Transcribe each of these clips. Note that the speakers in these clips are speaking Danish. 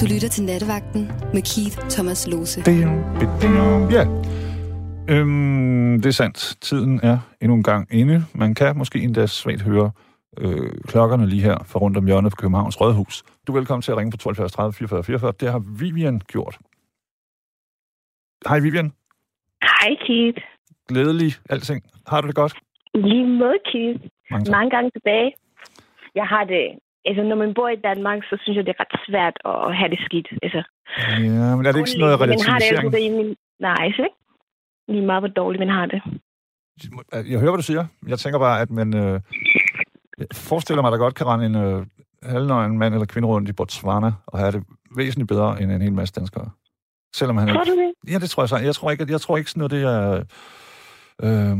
Du lytter til Nattevagten med Keith Thomas Lose. Ja. Øhm, det er sandt. Tiden er endnu en gang inde. Man kan måske endda svagt høre øh, klokkerne lige her fra rundt om hjørnet på Københavns Rådhus. Du er velkommen til at ringe på 12 30 44 44. Det har Vivian gjort. Hej Vivian. Hej, Keith. Glædelig alting. Har du det godt? Lige måde, Keith. Mange tak. Mange gange tilbage. Jeg har det... Altså, når man bor i Danmark, så synes jeg, det er ret svært at have det skidt. Altså, Ja, men er det ikke sådan noget man har det relativisering? altid rimelig nice, ikke? Lige meget, hvor dårligt man har det. Jeg hører, hvad du siger. Jeg tænker bare, at man... Øh, forestiller mig, at der godt kan rende en øh, halvnøgen mand eller kvinde rundt i Botswana og have det væsentligt bedre end en hel masse danskere. Selvom han Tror ikke... du det? Ja, det tror jeg så. Jeg tror ikke, jeg tror ikke sådan noget, det er... Øh,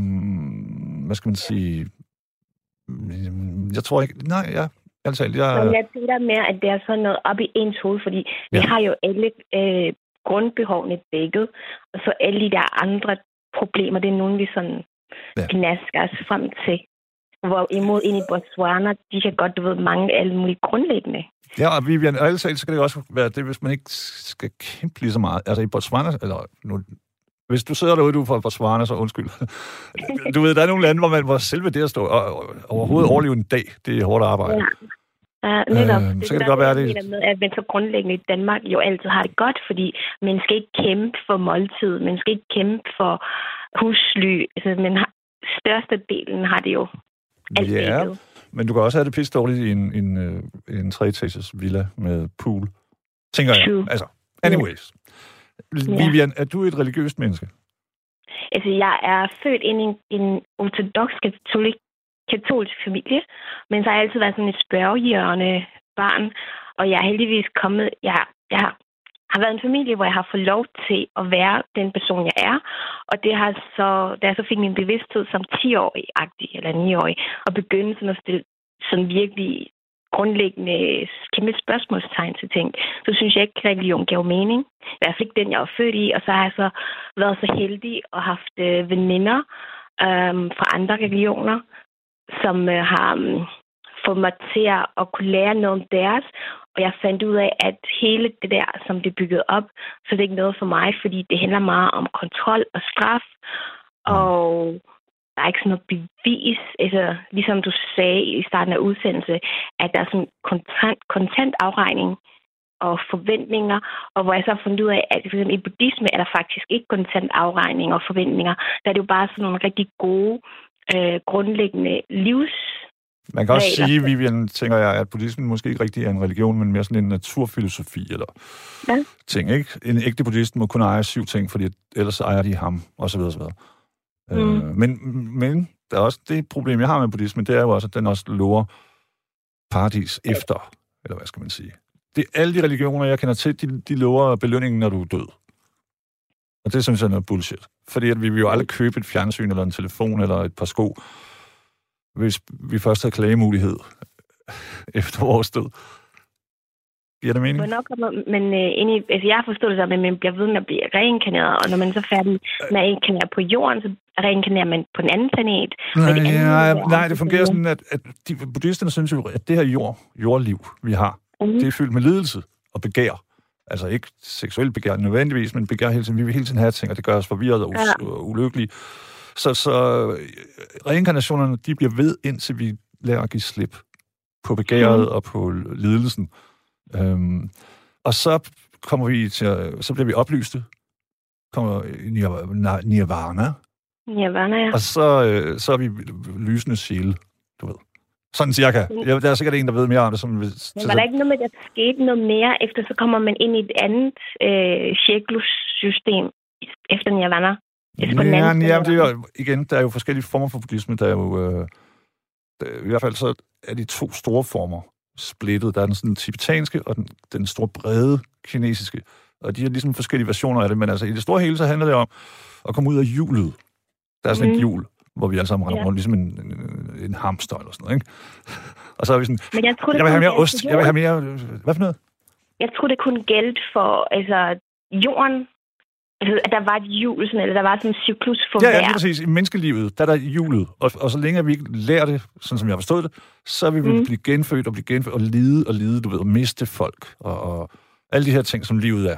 hvad skal man sige... Jeg tror ikke... Nej, ja. Altså, jeg, Men jeg tænker mere, at det er sådan noget op i ens hoved, fordi vi Ja. har jo alle øh, grundbehovene dækket, og så alle de der andre problemer, det er nogen, vi sådan Ja. ja. gnasker os frem til. Hvorimod ind i Botswana, de kan godt, du ved, mange alle mulige grundlæggende. Ja, og Vivian, og ellers så kan det også være det, hvis man ikke skal kæmpe lige så meget. Altså i Botswana, eller nu, hvis du sidder derude, du fra Botswana, så undskyld. Du ved, der er nogle lande, hvor, man, hvor selve det at stå og, overhovedet overleve en dag, det er hårdt arbejde. Ja. Ja, netop. Øhm, det, så kan det der, godt være, det- med, at man så grundlæggende i Danmark jo altid har det godt, fordi man skal ikke kæmpe for måltid, man skal ikke kæmpe for husly. Altså, man har, størstedelen har det jo alt Ja, dækket. men du kan også have det pisse dårligt i en, en, øh, en treetages villa med pool. Tænker jeg. True. Altså, anyways. Ja. Vivian, er du et religiøst menneske? Altså, jeg er født ind i en, en ortodox katolik, katolsk familie, men så har jeg altid været sådan et spørgehjørne barn, og jeg er heldigvis kommet... Jeg, jeg har været en familie, hvor jeg har fået lov til at være den person, jeg er, og det har så, da jeg så fik min bevidsthed som 10-årig-agtig, eller 9-årig, og begyndte sådan at stille sådan virkelig grundlæggende kæmpe spørgsmålstegn til ting, så synes jeg ikke, at religion gav mening. I hvert fald ikke den, jeg var født i, og så har jeg så været så heldig og haft øh, veninder øh, fra andre religioner, som øh, har øh, fået mig til at, at kunne lære noget om deres. Og jeg fandt ud af, at hele det der, som det er bygget op, så det er ikke noget for mig, fordi det handler meget om kontrol og straf. Og der er ikke sådan noget bevis, altså, ligesom du sagde i starten af udsendelse, at der er sådan kontant, kontant afregning og forventninger, og hvor jeg så har fundet ud af, at for eksempel i buddhisme er der faktisk ikke kontant afregning og forventninger. Der er det jo bare sådan nogle rigtig gode, øh, grundlæggende livs... Man kan også sige, Vivian, tænker jeg, at buddhismen måske ikke rigtig er en religion, men mere sådan en naturfilosofi eller Ja. ting, ikke? En ægte buddhist må kun eje syv ting, fordi ellers ejer de ham, og så Mm. Øh, men, men der er også det problem, jeg har med buddhismen, det er jo også, at den også lover paradis efter, eller hvad skal man sige. Det er alle de religioner, jeg kender til, de, de lover belønningen, når du er død. Og det synes jeg er noget bullshit. Fordi at vi vil jo aldrig købe et fjernsyn, eller en telefon, eller et par sko, hvis vi først har klagemulighed efter vores død. Giver det mening? Hvornår kommer men øh, i, altså jeg har forstået det sådan, at man bliver ved med at blive reinkarneret, og når man er så færdig med at reinkarnere på jorden, så reinkarnerer man på en anden planet. Nej, det andet ja, er- nej, det fungerer sådan, at, at de, buddhisterne synes jo, at det her jord, jordliv, vi har, Mhm. det er fyldt med lidelse og begær. Altså ikke seksuelt begær nødvendigvis, men begær hele tiden. Vi vil hele tiden have ting, og det gør os forvirret og Ja. og ulykkelige. Så, så øh, reinkarnationerne, de bliver ved, indtil vi lærer at give slip på begæret Mhm. og på lidelsen. Øhm, og så kommer vi til, så bliver vi oplyste, kommer nirvana, Nirvana, ja. og så, øh, så er vi lysende sjæle, du ved. Sådan cirka. Jeg, der er sikkert en, der ved mere om det. Som, Men var der ikke noget med, at der skete noget mere, efter så kommer man ind i et andet øh, cirklussystem efter Nirvana? Den Ja, anden ja, det er jo, igen, der er jo forskellige former for buddhisme. Der er jo, øh, der, i hvert fald så er de to store former splittet. Der er den sådan tibetanske og den, den store brede kinesiske. Og de har ligesom forskellige versioner af det, men altså i det store hele, så handler det om at komme ud af hjulet. Der er sådan mm. et hjul, hvor vi alle sammen render Ja. rundt, ligesom en, en, en hamster eller sådan noget, ikke? Og så er vi sådan, Men jeg tror, jeg vil have mere ost, jeg vil have mere... Hvad for noget? Jeg tror, det kun gældte for altså, jorden. At der var et hjul, sådan, eller der var sådan en cyklus for Ja, ja, lige præcis. I menneskelivet, der er der hjulet. Og, og så længe vi ikke lærer det, sådan som jeg har forstået det, så vil vi mm. Mm. blive genfødt og blive genfødt og lide og lide, du ved, og miste folk og, og Alle de her ting, som livet er.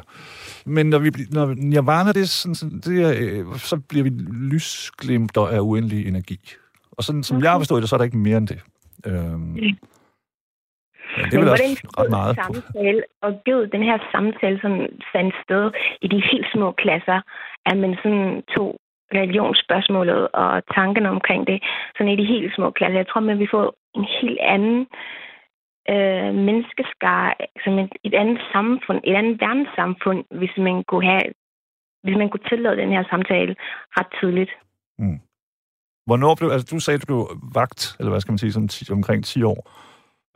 Men når, vi, når nirvana, det er sådan, sådan, det er, øh, så bliver vi lysglimter af uendelig energi. Og sådan, som okay. jeg har forstået det, så er der ikke mere end det. Øhm, Mm. Ja, det er vel også ret meget. samtale, og gud, den her samtale, som fandt sted i de helt små klasser, at man sådan tog religionsspørgsmålet og tankerne omkring det, sådan i de helt små klasser. Jeg tror, man vi får en helt anden øh, menneskeskare, som et, et andet samfund, et andet verdenssamfund, hvis man kunne have, hvis man kunne tillade den her samtale ret tidligt. Mm. Hvornår blev, altså du sagde, at du blev vagt, eller hvad skal man sige, som 10, omkring 10 år,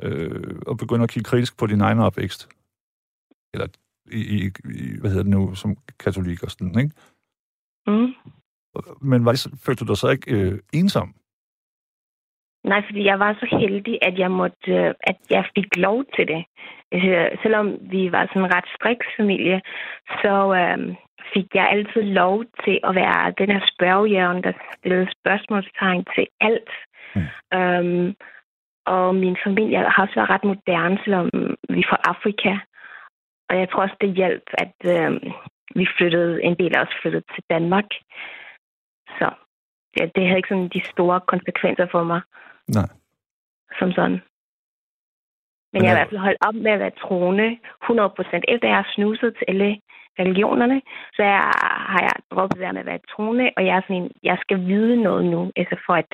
øh, og begynder at kigge kritisk på din egen opvækst. Eller i, i, i hvad hedder det nu, som katolik og sådan, ikke? Mm. Men var følte du dig så ikke øh, ensom? Nej, fordi jeg var så heldig, at jeg måtte, øh, at jeg fik lov til det. Altså, selvom vi var sådan en ret striks familie, så øh, fik jeg altid lov til at være den her spørgejævn, der stillede spørgsmålstegn til alt. Mm. Øhm, og min familie har også været ret moderne, selvom vi er fra Afrika. Og jeg tror også, det hjalp, at øh, vi flyttede, en del af os flyttede til Danmark. Så ja, det havde ikke sådan de store konsekvenser for mig. Nej. Som sådan. Men jeg har i er- hvert fald holdt op med at være troende 100%. Efter jeg har snuset til alle religionerne, så jeg, har jeg droppet det med at være troende, og jeg er sådan en, jeg skal vide noget nu, altså for at...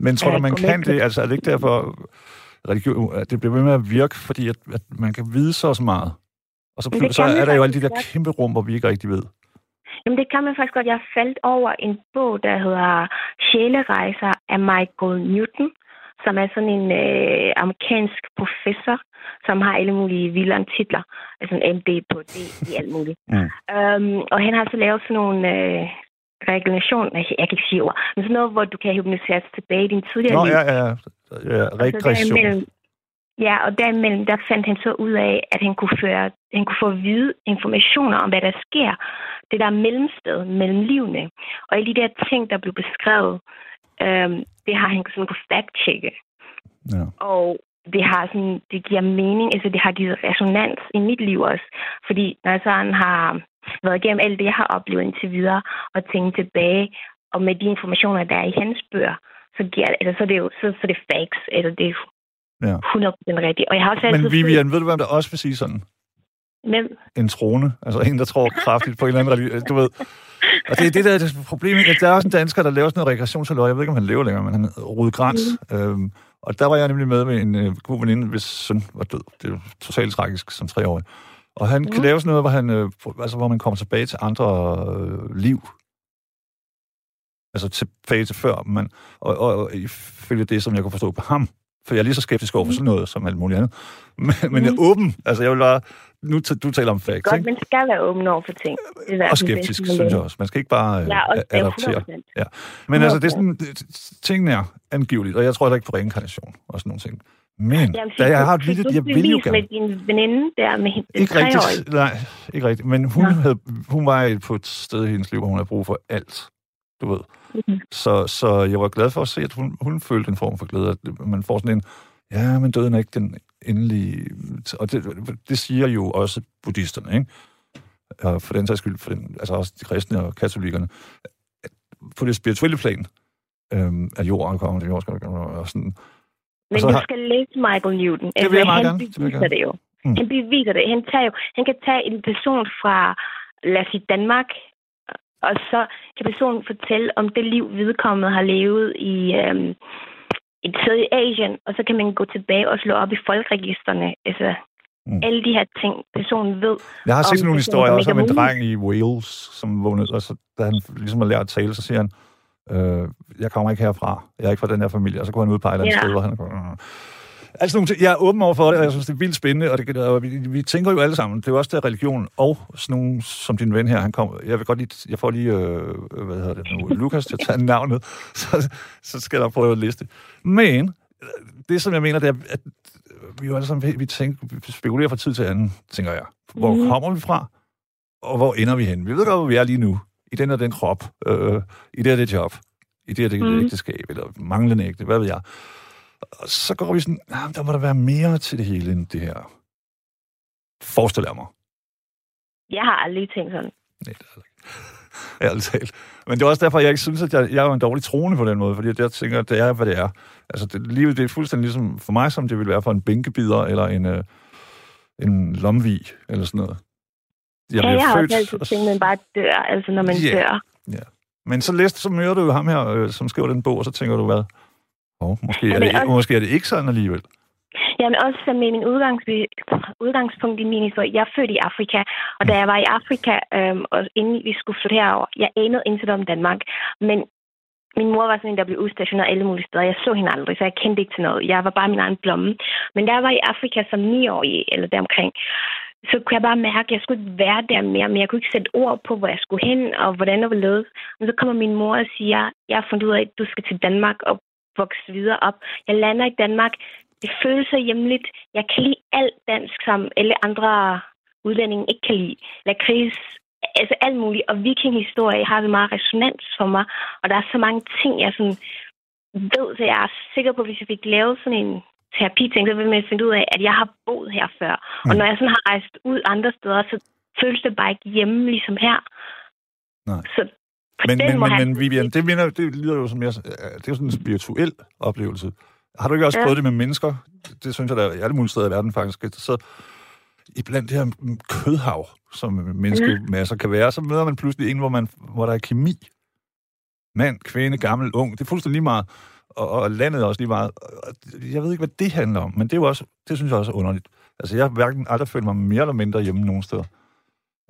Men tror du, man kan det? Altså er det ikke derfor, religion, det bliver ved med at virke, fordi at, at man kan vide så meget? Og så, så er der jo alle de der kæmpe rum, hvor vi ikke rigtig ved. Jamen, det kan man faktisk godt. Jeg faldt over en bog, der hedder Sjælerejser af Michael Newton, som er sådan en øh, amerikansk professor, som har alle mulige vildere titler. Altså en MD på det i alt muligt. Mm. Um, og han har så lavet sådan nogle øh, regulationer, jeg kan ikke sige ord, men sådan noget, hvor du kan hypnotiseres tilbage i din tidligere Nå, liv. ja, ja, ja, regression. ja, og derimellem, der fandt han så ud af, at han kunne, føre, han kunne få vide informationer om, hvad der sker. Det der mellemsted mellem livene. Og alle de der ting, der blev beskrevet, øhm, det har han sådan kunne fact-checke. Ja. Og det har sådan, det giver mening, altså det har givet resonans i mit liv også. Fordi når jeg sådan har været igennem alt det, jeg har oplevet indtil videre, og tænkt tilbage, og med de informationer, der er i hans bøger, så, giver, altså, så, er det jo så, så er det facts, altså det er Ja. 100% rigtigt. Og jeg har også altid Men Vivian, ved du, hvem der også vil sige sådan? Men, En trone. Altså en, der tror kraftigt på en eller anden religion. Du ved. Og det er det, der er det problem. at Der er også en dansker, der laver sådan noget rekreationshalløj. Jeg ved ikke, om han lever længere, men han hedder Grans. Mm. Øhm, og der var jeg nemlig med med en øh, god veninde, hvis søn var død. Det er jo totalt tragisk som treårig. Og han mm. kan lave sådan noget, hvor, han, øh, altså, hvor man kommer tilbage til andre øh, liv. Altså tilbage til før. Man, og, og, og ifølge det, som jeg kunne forstå på ham, for jeg er lige så skeptisk over for sådan noget, som alt muligt andet. Men, men jeg er åben. Altså, jeg vil bare... Nu, du taler om facts, godt, ikke? man skal være åben over for ting. Det er Og skeptisk, er synes jeg også. Man skal ikke bare øh, Ja, også er adoptere. 100%. Ja. Men altså, det er sådan, det- tingene er angiveligt, og jeg tror heller ikke på reinkarnation og sådan nogle ting. Men, Jamen, da jeg har et lille, du jeg vil jo gerne... med din veninde der med Ikke rigtigt, nej, ikke rigtigt. Men hun, havde, hun var på et sted i hendes liv, hvor hun havde brug for alt, du ved. Mhm. Så, så jeg var glad for at se, at hun, hun følte en form for glæde. At man får sådan en, ja, men døden er ikke den endelige... Og det, det siger jo også buddhisterne, ikke? Og for den sags skyld, for den, altså også de kristne og katolikkerne. At På det spirituelle plan, øhm, at jorden kommer til jorden, og sådan, Men så du skal læse Michael Newton. Det vil jeg meget han gerne, det beviser gerne. det jo. Mm. Han beviser det. Han, tager jo, han kan tage en person fra, lad os sige, Danmark, og så kan personen fortælle om det liv, vedkommende har levet i øhm, et sted i Asien, og så kan man gå tilbage og slå op i folkeregisterne. Altså, Mm. alle de her ting, personen ved. Jeg har set sådan nogle historier også om en dreng i Wales, som vågnede, og så, da han ligesom har lært at tale, så siger han, øh, jeg kommer ikke herfra, jeg er ikke fra den her familie, og så går han ud på et eller andet sted, hvor han går, Altså nogle ting. Jeg er åben over for det, og jeg synes, det er vildt spændende, og, det, og vi, vi, tænker jo alle sammen, det er jo også der religion, og sådan nogle, som din ven her, han kom, jeg vil godt lige, jeg får lige, øh, hvad hedder det nu, Lukas til at tage navnet, så, så skal der prøve at liste. Men, det som jeg mener, det er, at vi jo alle sammen, vi, tænker, vi spekulerer fra tid til anden, tænker jeg. Hvor Mhm. kommer vi fra? Og hvor ender vi hen? Vi ved godt, hvor vi er lige nu. I den og den krop. Øh, I det og det job. I det og det Mhm. ægteskab. Eller manglende ægte. Hvad ved jeg? Og så går vi sådan, nah, der må der være mere til det hele end det her Forestiller jeg mig. Jeg har aldrig tænkt sådan. Nej, det er. Ærligt talt. Men det er også derfor, jeg ikke synes, at jeg, jeg er en dårlig troende på den måde, fordi jeg tænker, at det er, hvad det er. Altså, det, livet det er fuldstændig ligesom for mig, som det ville være for en bænkebider eller en, øh, en lomvig eller sådan noget. Jeg ja, jeg har født, også altid tænkt, at man bare dør, altså når man yeah. dør. Ja. Men så læste, så møder du jo ham her, øh, som skriver den bog, og så tænker du, hvad? Oh, måske, er det, også... måske er det ikke sådan alligevel. Jamen også som med min udgangs, udgangspunkt i min historie. Jeg er født i Afrika, og da jeg var i Afrika, øhm, og inden vi skulle flytte herover, jeg anede intet om Danmark. Men min mor var sådan en, der blev udstationeret alle mulige steder. Jeg så hende aldrig, så jeg kendte ikke til noget. Jeg var bare min egen blomme. Men jeg var i Afrika som 9-årig, eller deromkring, så kunne jeg bare mærke, at jeg skulle ikke være der mere, men jeg kunne ikke sætte ord på, hvor jeg skulle hen, og hvordan det var ledet. Men så kommer min mor og siger, jeg har fundet ud af, at du skal til Danmark og vokse videre op. Jeg lander i Danmark. Det føles så hjemligt. Jeg kan lide alt dansk, som alle andre udlændinge ikke kan lide. Lakrids, altså alt muligt. Og vikinghistorie har så meget resonans for mig. Og der er så mange ting, jeg sådan ved, så jeg er sikker på, at hvis jeg fik lavet sådan en terapi-ting, så vil man finde ud af, at jeg har boet her før. Mm. Og når jeg sådan har rejst ud andre steder, så føles det bare ikke hjemme, ligesom her. Nej. Så men, men, men, men Vivian, det, mener, det lyder jo som jeg, det er sådan en spirituel oplevelse. Har du ikke også ja. prøvet det med mennesker? Det synes jeg, der er alle mulige steder i verden faktisk. Så i blandt det her kødhav, som menneskemasser kan være, så møder man pludselig en, hvor, man, hvor der er kemi. Mand, kvinde, gammel, ung. Det er fuldstændig lige meget. Og, og landet også lige meget. Jeg ved ikke, hvad det handler om, men det, er jo også, det synes jeg også er underligt. Altså, jeg har hverken aldrig følt mig mere eller mindre hjemme nogen steder.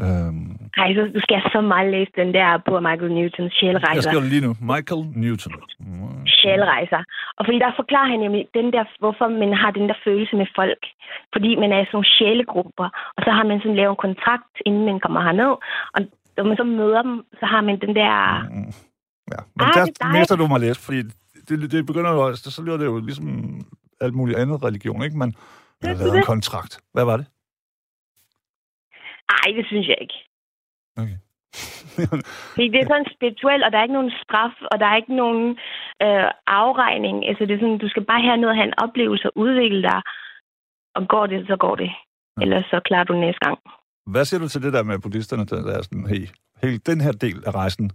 Øhm... Ej, så du skal så meget læse den der på Michael Newtons sjælrejser. Jeg skal lige nu. Michael Newton. Mm. Sjælrejser. Og fordi der forklarer han jo den der, hvorfor man har den der følelse med folk. Fordi man er i sådan nogle sjælegrupper, og så har man sådan lavet en kontrakt, inden man kommer herned. Og når man så møder dem, så har man den der... Mm. Ja, men ah, der mister du mig lidt, fordi det, det begynder jo også, så lyder det jo ligesom alt muligt andet religion, ikke? Man, man har lavet en kontrakt. Hvad var det? Nej, det synes jeg ikke. Okay. det er sådan spirituelt, og der er ikke nogen straf, og der er ikke nogen øh, afregning. Altså, det er sådan, du skal bare have noget, have en oplevelse og udvikle dig, og går det, så går det. Ja. Ellers så klarer du næste gang. Hvad siger du til det der med buddhisterne, der er sådan, hey, hele den her del af rejsen,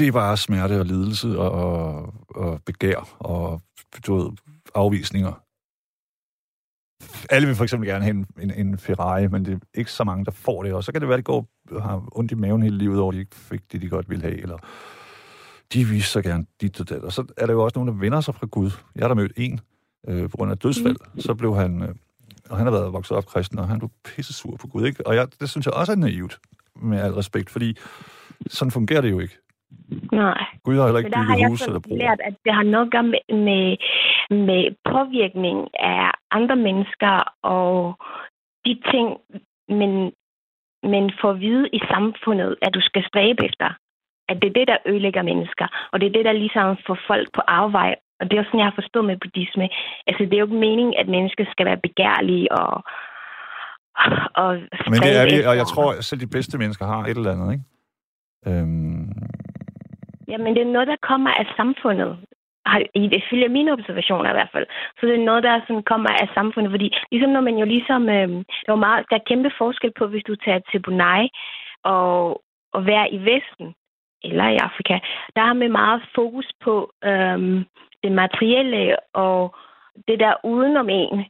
det var smerte og lidelse og, og, og begær og du ved, afvisninger alle vil for eksempel gerne have en, en, en Ferrari, men det er ikke så mange, der får det. Og så kan det være, at det går har ondt i maven hele livet over, at de ikke fik det, de godt ville have. Eller de viser så gerne dit og det. Og så er der jo også nogen, der vender sig fra Gud. Jeg har da mødt en øh, på grund af dødsfald. Mm. Så blev han... Øh, og han har været vokset op kristen, og han blev pisse sur på Gud. Ikke? Og jeg, det synes jeg også er naivt, med al respekt, fordi sådan fungerer det jo ikke. Nej. Gud har heller ikke bygget hus eller broer. lært, at det har noget at gøre med, med, med påvirkning af andre mennesker og de ting, men, men for at vide i samfundet, at du skal stræbe efter. At det er det, der ødelægger mennesker. Og det er det, der ligesom får folk på afvej. Og det er også sådan, jeg har forstået med buddhisme. Altså, det er jo ikke meningen, at mennesker skal være begærlige og, og Men det er vi, og jeg tror, at selv de bedste mennesker har et eller andet, ikke? Øhm, Jamen, det er noget, der kommer af samfundet. Det følger mine observationer i hvert fald. Så det er noget, der sådan kommer af samfundet. Fordi ligesom når man jo ligesom... Øh, der, er meget, der er kæmpe forskel på, hvis du tager til Brunei og, og være i Vesten eller i Afrika. Der har man meget fokus på øh, det materielle og det der udenom en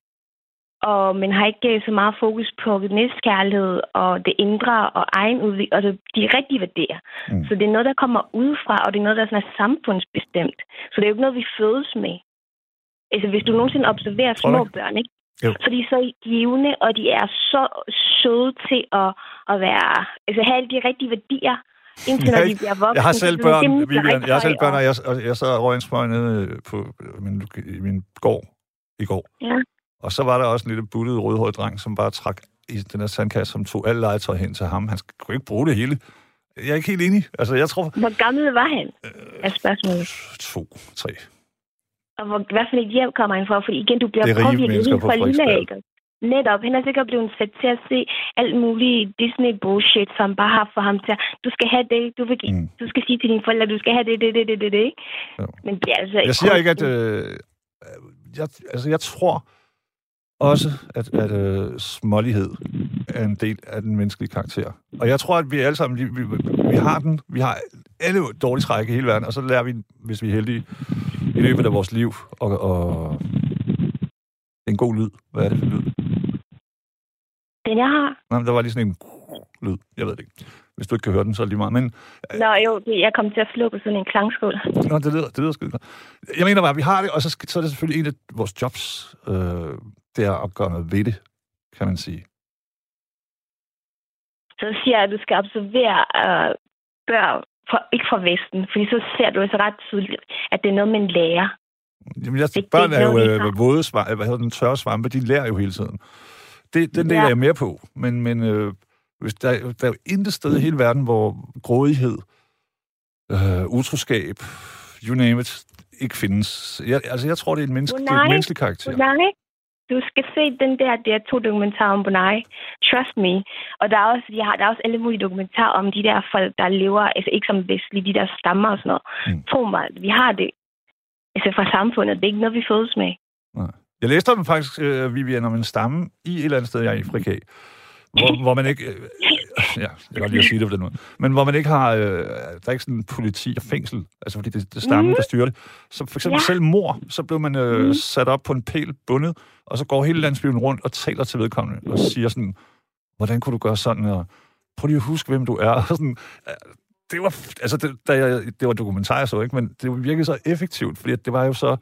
og man har ikke så meget fokus på næstkærlighed og det indre og egen udvikling, og de rigtige værdier. Mm. Så det er noget, der kommer udefra, og det er noget, der er, sådan er samfundsbestemt. Så det er jo ikke noget, vi fødes med. Altså, hvis du nogensinde observerer små børn, ikke? Jo. Så de er så givende, og de er så søde til at, at være, altså have alle de rigtige værdier, indtil når de bliver voksne. Jeg har selv børn, Vivian, jeg har selv børn, og jeg, jeg sad og røg en nede på min, min gård i går. Ja. Og så var der også en lille buttet rødhåret dreng, som bare trak i den her sandkasse, som tog alle legetøj hen til ham. Han kunne ikke bruge det hele. Jeg er ikke helt enig. Altså, jeg tror... Hvor gammel var han? Øh, er spørgsmålet. To, tre. Og hvor, hvad for et hjem kommer han fra? For igen, du bliver påvirket helt fra lille af. Netop. Han er sikkert blevet sat til at se alt muligt Disney-bullshit, som bare har for ham til du skal have det, du, vil, mm. du skal sige til dine forældre, du skal have det, det, det, det, det, det. Ja. Men det er altså Jeg siger ikke, at... Øh, jeg, altså, jeg tror, også, at, at uh, smålighed er en del af den menneskelige karakter. Og jeg tror, at vi alle sammen, vi, vi, vi har den, vi har alle dårlige træk i hele verden, og så lærer vi, hvis vi er heldige, i løbet af vores liv. Og, og en god lyd. Hvad er det for lyd? Den, jeg har? Nej, der var lige sådan en lyd. Jeg ved det ikke. Hvis du ikke kan høre den, så er det lige meget. Men, Nå jo, jeg kom til at slå på sådan en klangskål. Nå, det lyder, det lyder skide godt. Jeg mener bare, at vi har det, og så, så er det selvfølgelig en af vores jobs, øh, det er at gøre noget ved det, kan man sige. Så siger jeg, at du skal observere øh, børn, for, ikke fra Vesten, fordi så ser du så ret tydeligt, at det er noget, man lærer. Jamen, jeg, det, børn er jo øh, våde svampe, hvad hedder den, tørre svampe, de lærer jo hele tiden. Det, den del ja. er jeg mere på, men, men øh, hvis der, der er jo intet sted i hele verden, hvor grådighed, øh, utroskab, you name it, ikke findes. Jeg, altså, jeg tror, det er en menneske, det er et menneskelig karakter. Nej, du skal se den der, der to dokumentarer om Bonai. Trust me. Og der er også, de har, der er også alle mulige dokumentarer om de der folk, der lever, altså ikke som vestlige, de der stammer og sådan noget. Mm. Tro mig, vi har det altså fra samfundet. Det er ikke noget, vi fødes med. Nej. Jeg læste om faktisk, uh, Vivian, om en stamme i et eller andet sted i Afrika, hvor, hvor man ikke... Øh, ja, jeg kan godt lide at sige det på den måde. Men hvor man ikke har... Øh, der er ikke sådan politi og fængsel, altså fordi det, det er stammen, mm. der styrer det. Så for eksempel ja. selv mor, så blev man øh, mm. sat op på en pæl, bundet, og så går hele landsbyen rundt og taler til vedkommende, og siger sådan, hvordan kunne du gøre sådan, og prøv lige at huske, hvem du er. Og sådan, det var, altså det, da jeg, det var dokumentar, så ikke, men det virkede så effektivt, fordi det var jo så,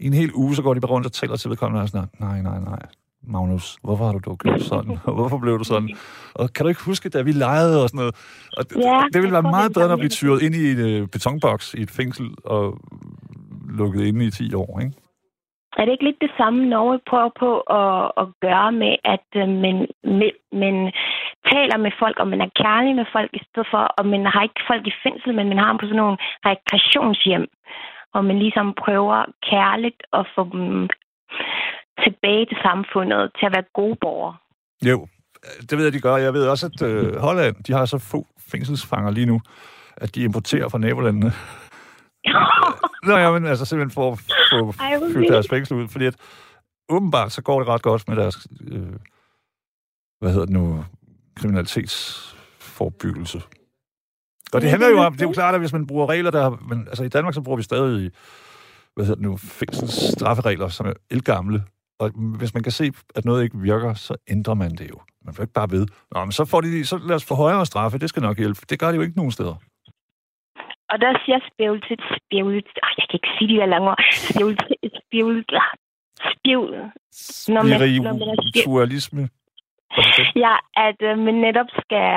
i en hel uge, så går de bare rundt og taler til vedkommende, og sådan, nej, nej, nej, Magnus, hvorfor har du dog gjort sådan? Og hvorfor blev du sådan? Og kan du ikke huske, da vi legede og sådan noget? Og det, ja, det ville være meget bedre, når vi tyret ind i en øh, betonboks i et fængsel og lukket inde i 10 år, ikke? Er det ikke lidt det samme, Norge prøver på at, at gøre med, at øh, man, med, man taler med folk, og man er kærlig med folk, i stedet for, og man har ikke folk i fængsel, men man har dem på sådan nogle rekreationshjem, og man ligesom prøver kærligt at få dem tilbage til samfundet, til at være gode borgere. Jo, det ved jeg, de gør. Jeg ved også, at øh, Holland, de har så få fængselsfanger lige nu, at de importerer fra nabolandene. Nå, ja, men altså simpelthen for at få fyldt deres fængsel ud, fordi at åbenbart så går det ret godt med deres, øh, hvad hedder det nu, kriminalitetsforbyggelse. Og det handler jo om, det er jo klart, at hvis man bruger regler, der... Men, altså i Danmark, så bruger vi stadig, hvad hedder det nu, fængselsstrafferegler, som er elgamle. Og hvis man kan se, at noget ikke virker, så ændrer man det jo. Man får ikke bare ved. Nå, men så, får de, så lad os få højere straffe, det skal nok hjælpe. Det gør det jo ikke nogen steder. Og der siger spjævl til spjævl... Oh, jeg kan ikke sige de der lange ord. Spjævl til spjævl... Spjævl... Spiritualisme. Ja, at øh, man netop skal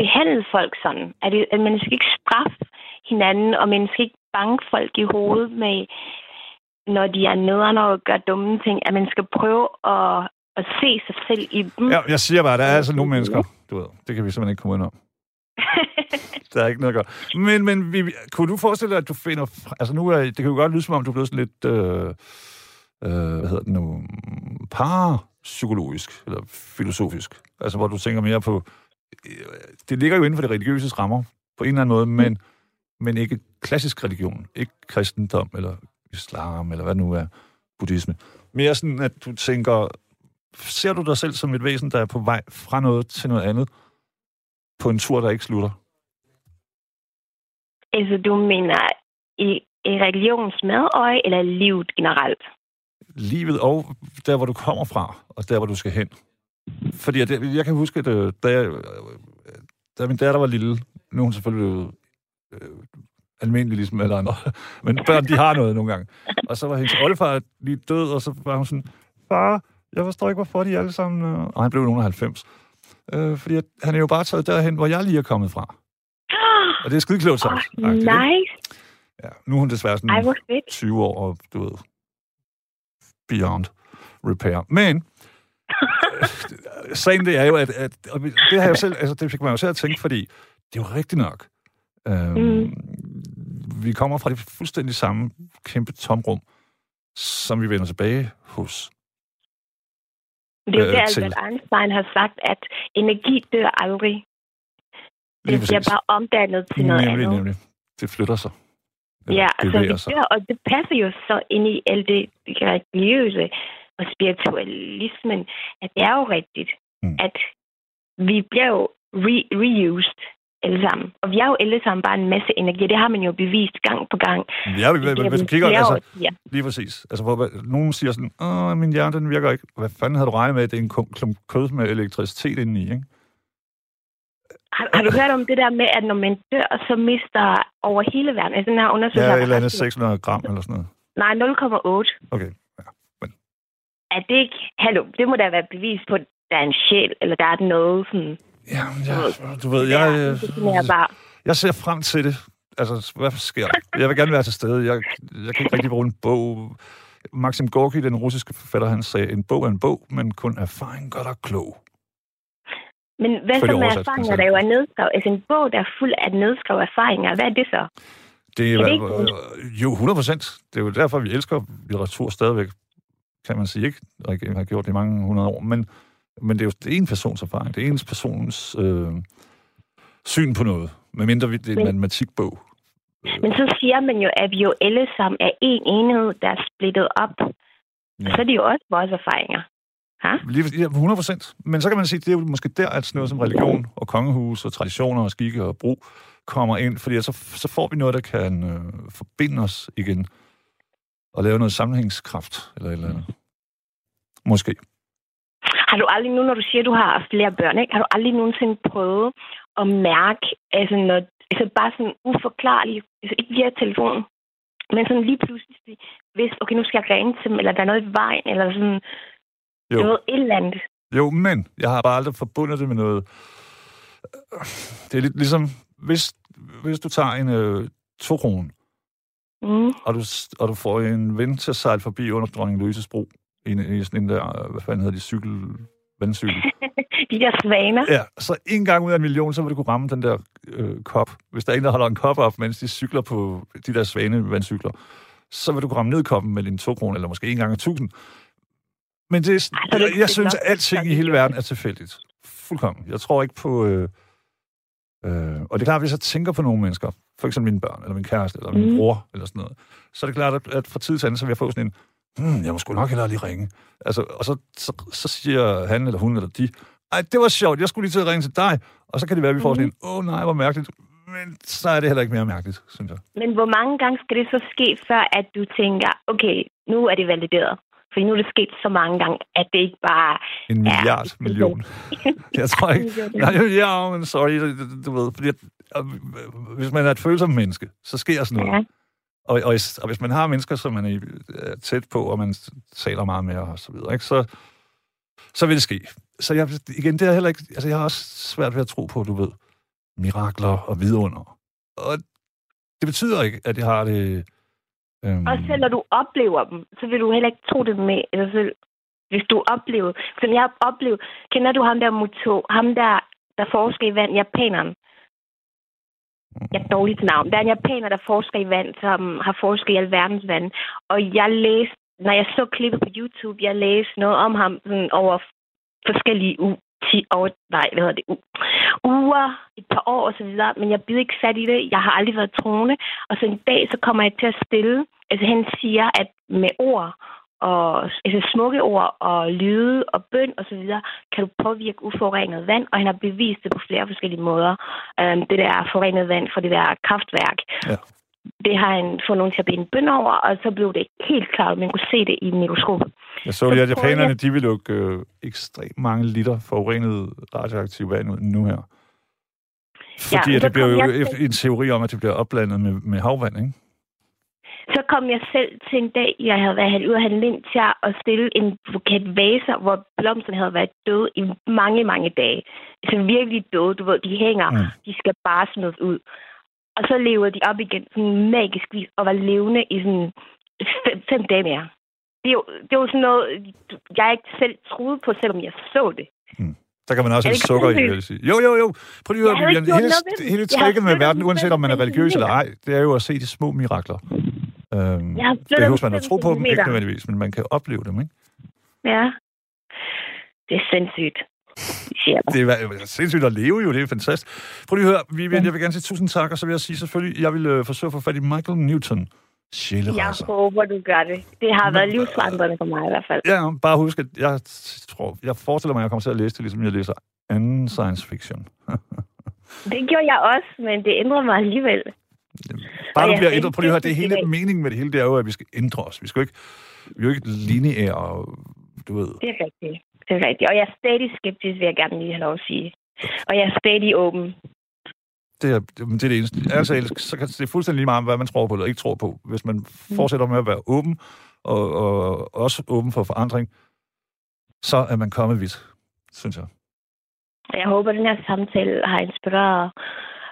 behandle folk sådan. At, det, at man skal ikke straffe hinanden, og man skal ikke banke folk i hovedet med når de er nederne og gør dumme ting, at man skal prøve at, at se sig selv i dem. Ja, jeg siger bare, der er altså nogle mennesker, du ved, det kan vi simpelthen ikke komme ind om. der er ikke noget gøre. Men, men vi, kunne du forestille dig, at du finder... Altså nu er, det kan jo godt lyde, som om du er blevet sådan lidt... Øh, øh, hvad hedder det nu? Parapsykologisk, eller filosofisk. Altså, hvor du tænker mere på... Øh, det ligger jo inden for det religiøse rammer, på en eller anden måde, men, men ikke klassisk religion. Ikke kristendom eller islam, eller hvad det nu er, buddhisme. Mere sådan, at du tænker, ser du dig selv som et væsen, der er på vej fra noget til noget andet, på en tur, der ikke slutter? Altså, du mener i, i religionens medøje, eller livet generelt? Livet og der, hvor du kommer fra, og der, hvor du skal hen. Fordi jeg, jeg kan huske, at øh, da, jeg, da min datter var lille, nu er hun selvfølgelig øh, almindelig ligesom alle andre. Men børn, de har noget nogle gange. Og så var hendes oldefar lige død, og så var hun sådan, far, jeg forstår ikke, hvorfor de alle sammen... Øh... Og han blev nogen 90. Øh, fordi at, han er jo bare taget derhen, hvor jeg lige er kommet fra. Og det er skide klogt sagt. Oh, nice. Ja, nu er hun desværre sådan Ej, 20 år, og du ved, beyond repair. Men, sagen det er jo, at, at og det har jeg selv, altså det fik man jo selv at tænke, fordi det er jo rigtigt nok. Øhm, mm vi kommer fra det fuldstændig samme kæmpe tomrum, som vi vender tilbage hos. Det er jo øh, det, Albert Einstein har sagt, at energi dør aldrig. Det bliver bare omdannet til noget nemlig, andet. Nemlig, Det flytter sig. Ja, altså det dør, og det passer jo så ind i alt det religiøse. og spiritualismen, at det er jo rigtigt, mm. at vi bliver jo re- reused alle sammen. Og vi er jo alle sammen bare en masse energi. Det har man jo bevist gang på gang. Ja, hvis hvis du kigger, altså, årtier. lige præcis. Altså, hvor, nogen siger sådan, åh, min hjerne, den virker ikke. Hvad fanden havde du regnet med, at det er en klump kød med elektricitet indeni, ikke? Har, har du hørt om det der med, at når man dør, så mister over hele verden, altså den her undersøgelse... Ja, har et eller andet faktisk- 600 gram eller sådan noget. Nej, 0,8. Okay. Er det ikke... Hallo, det må da være bevis på, at der er en sjæl, eller der er noget sådan... Ja, ja du ved, Jeg, jeg, jeg ser frem til det. Altså, hvad sker der? Jeg vil gerne være til stede. Jeg, jeg kan ikke rigtig bruge en bog. Maxim Gorky, den russiske forfatter, han sagde, en bog er en bog, men kun erfaring gør dig klog. Men hvad så med erfaringer, der jo er nedskrevet? Altså en bog, der er fuld af nedskrevet erfaringer. Hvad er det så? Det er, Er det øh, jo 100 procent. Det er jo derfor, vi elsker litteratur stadigvæk, kan man sige, ikke? Regeringen har gjort det i mange hundrede år, men, men det er jo det er en persons erfaring. Det er ens persons øh, syn på noget, medmindre vi, det er en Men- matematikbog. Men så siger man jo, at vi jo alle sammen er en enhed, der er splittet op. Ja. Så er det jo også vores erfaringer. Ha? Lige, ja, 100 procent. Men så kan man sige, det er jo måske der, at sådan noget som religion og kongehus og traditioner og skikke og brug kommer ind, fordi så, så får vi noget, der kan øh, forbinde os igen og lave noget sammenhængskraft eller et eller andet. Måske. Har du aldrig nu, når du siger, at du har flere børn, ikke? har du aldrig nogensinde prøvet at mærke, altså, når, altså bare sådan uforklarligt, altså ikke via telefonen, men sådan lige pludselig, hvis, okay, nu skal jeg ringe til dem, eller der er noget i vejen, eller sådan Jo. noget et eller andet. Jo, men jeg har bare aldrig forbundet det med noget... Det er lidt ligesom, hvis, hvis du tager en øh, to kroner, Mm. og du, og du får en ven til at sejle forbi under Dronning Louises bro, i, en- i sådan en der, øh, hvad fanden hedder de, cykel, vandcykel. De der svaner. Ja, så en gang ud af en million, så vil du kunne ramme den der øh, kop. Hvis der er en, der holder en kop op, mens de cykler på de der svane vandcykler, så vil du kunne ramme ned i koppen med din to kroner, eller måske en gang af tusind. Men det, er- Ej, så er det jeg, jeg synes, at alting i hele det- verden er tilfældigt. Fuldkommen. Jeg tror ikke på... Øh, øh, og det er klart, hvis jeg tænker på nogle mennesker, for eksempel mine børn, eller min kæreste, eller min Mm. bror, eller sådan noget, så er det klart, at, at fra tid til anden, så vil jeg få sådan en, hmm, jeg må sgu nok hellere lige ringe. Altså, og så, så, så siger han, eller hun, eller de, ej, det var sjovt, jeg skulle lige til at ringe til dig. Og så kan det være, at vi får sådan en, åh oh, nej, hvor mærkeligt. Men så er det heller ikke mere mærkeligt, synes jeg. Men hvor mange gange skal det så ske, før at du tænker, okay, nu er det valideret? Fordi nu er det sket så mange gange, at det ikke bare... En milliard det- million. Jeg tror ikke... Nej, ja, men sorry, du, ved, fordi øh, hvis man er et følsomt menneske, så sker sådan noget. Ja. Og, og, og hvis man har mennesker, som man er tæt på, og man taler meget med og så videre, ikke, så, så vil det ske. Så jeg, igen, det er heller ikke... Altså, jeg har også svært ved at tro på, du ved, mirakler og vidunder. Og det betyder ikke, at jeg har det... Øhm, Og selv når du oplever dem, så vil du heller ikke tro det med Altså, selv. Hvis du oplever... Som jeg oplever... Kender du ham der Muto? Ham der, der forsker i vand, japaneren? Jeg er dårlig til navn. Der er en japaner, der forsker i vand, som har forsket i alverdens vand. Og jeg læste, når jeg så klippet på YouTube, jeg læste noget om ham sådan over forskellige u 10 år, nej, hvad hedder det, u- uger, et par år og så videre, men jeg bliver ikke fat i det. Jeg har aldrig været troende. Og så en dag, så kommer jeg til at stille. Altså han siger, at med ord, og altså smukke ord og lyde og bøn og så videre, kan du påvirke uforurenet vand, og han har bevist det på flere forskellige måder. Øhm, det der forurenet vand fra det der kraftværk. Ja. Det har han fået nogen til at bede en bøn over, og så blev det helt klart, man kunne se det i mikroskop. Jeg så lige, at japanerne, de vil lukke øh, ekstremt mange liter forurenet radioaktiv vand ud nu her. Fordi ja, det bliver jo jeg en teori om, at det bliver opblandet med, med havvand, ikke? Så kom jeg selv til en dag, jeg havde været ude og handle ind til at stille en buket vaser, hvor blomsterne havde været døde i mange, mange dage. Altså virkelig døde, du ved, de hænger, Mm. mm. de skal bare smides ud. Og så levede de op igen sådan magisk vis, og var levende i sådan fem, fem dage mere. Det er, jo, det er jo sådan noget, jeg ikke selv troede på, selvom jeg så det. Der kan man også have sukker i, vil sige. Jo, jo, jo. Prøv lige at høre, Hele, hele tricket med verden, den uanset om man er religiøs eller ej, det er jo at se de små mirakler. Øhm, Jeg det behøver man at tro på dem, ikke nødvendigvis, men man kan opleve dem, ikke? Ja. Det er sindssygt. Det er sindssygt at leve jo, det er fantastisk. Prøv lige at høre, Vivian, jeg vil gerne sige tusind tak, og så vil jeg sige selvfølgelig, jeg vil øh, forsøge at få fat i Michael Newton, sjælerejser. Jeg håber, du gør det. Det har været livsforandrende for mig i hvert fald. Ja, bare husk, at jeg tror, jeg forestiller mig, at jeg kommer til at læse det, ligesom jeg læser anden science fiction. Det gjorde jeg også, men det ændrede mig alligevel. Bare du bliver ændret. Prøv lige at høre, det er hele meningen med det hele, det er jo, at vi skal ændre os. Vi skal jo ikke, vi er jo ikke lineære, og du ved. Det er rigtigt. Det er rigtigt. Og jeg er stadig skeptisk, vil jeg gerne lige have lov at sige. Og jeg er stadig åben. Det er det, er det eneste. Altså, så kan det er fuldstændig lige meget, hvad man tror på eller ikke tror på. Hvis man fortsætter med at være åben, og, og også åben for forandring, så er man kommet vidt, synes jeg. Jeg håber, at den her samtale har inspireret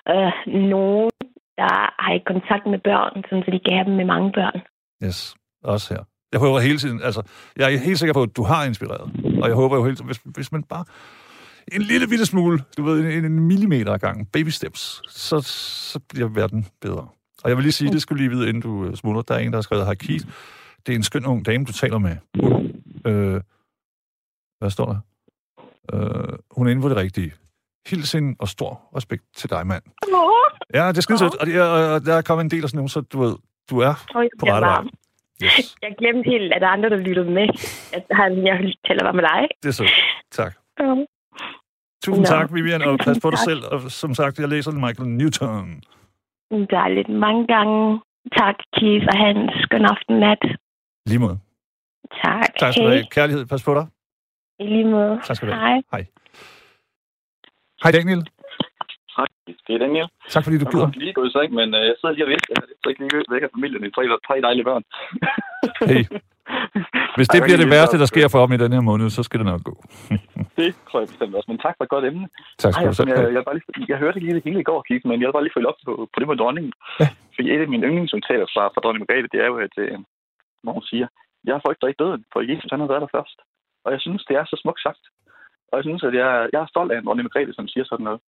øh, nogen, der har i kontakt med børn, så de kan have dem med mange børn. Yes, også her. Jeg håber hele tiden, altså, jeg er helt sikker på, at du har inspireret. Og jeg håber jo helt hvis, hvis man bare en lille bitte smule, du ved, en, en millimeter ad gangen, baby steps, så, så bliver verden bedre. Og jeg vil lige sige, det skulle lige vide, inden du øh, smutter. Der er en, der har skrevet, Hej Keith, det er en skøn ung dame, du taler med. Hun, øh, hvad står der? Øh, hun er inde på det rigtige. Hilsen og stor respekt til dig, mand. Ja, det er skide sødt. Og, det er, og der er kommet en del af sådan nogle, så du ved, du er på rette vej. Yes, jeg glemte helt, at der er andre, der lyttede med. At han, jeg taler bare med dig. det er sødt. Tak. Ja. Tusind Nå. tak, Vivian, og pas på dig Tak. selv. Og som sagt, jeg læser Michael Newton. Dejligt. Mange gange. Tak, Keith, og en skøn aften nat. Lige måde. Tak. Tak skal du Hej. have. Kærlighed, pas på dig. I lige måde. Tak skal du have. Hej. Hej. Hej Daniel. Hej, det er Daniel. Tak fordi du Jeg gider. er lige gået i seng, men øh, jeg sidder lige og venter. Jeg har ikke lige væk af familien i tre, tre dejlige børn. Hey. Hvis det Ej, bliver det jeg værste, der lige sker for ham i den her måned, så skal det nok gå. Det tror jeg bestemt også, men tak for et godt emne. Tak skal Ej, du selv jeg, have. jeg, jeg, bare lige, jeg hørte ikke det hele i går, Keith, men jeg vil bare lige følge op på, på det med dronningen. Ja. Fordi et af mine yndlingscitater fra, fra dronning Margrethe, det er jo, at øh, hun siger, jeg frygter ikke døden, for Jesus han har været der først. Og jeg synes, det er så smukt sagt. Og jeg synes, at jeg, jeg er stolt af en dronning Margrethe, som siger sådan noget.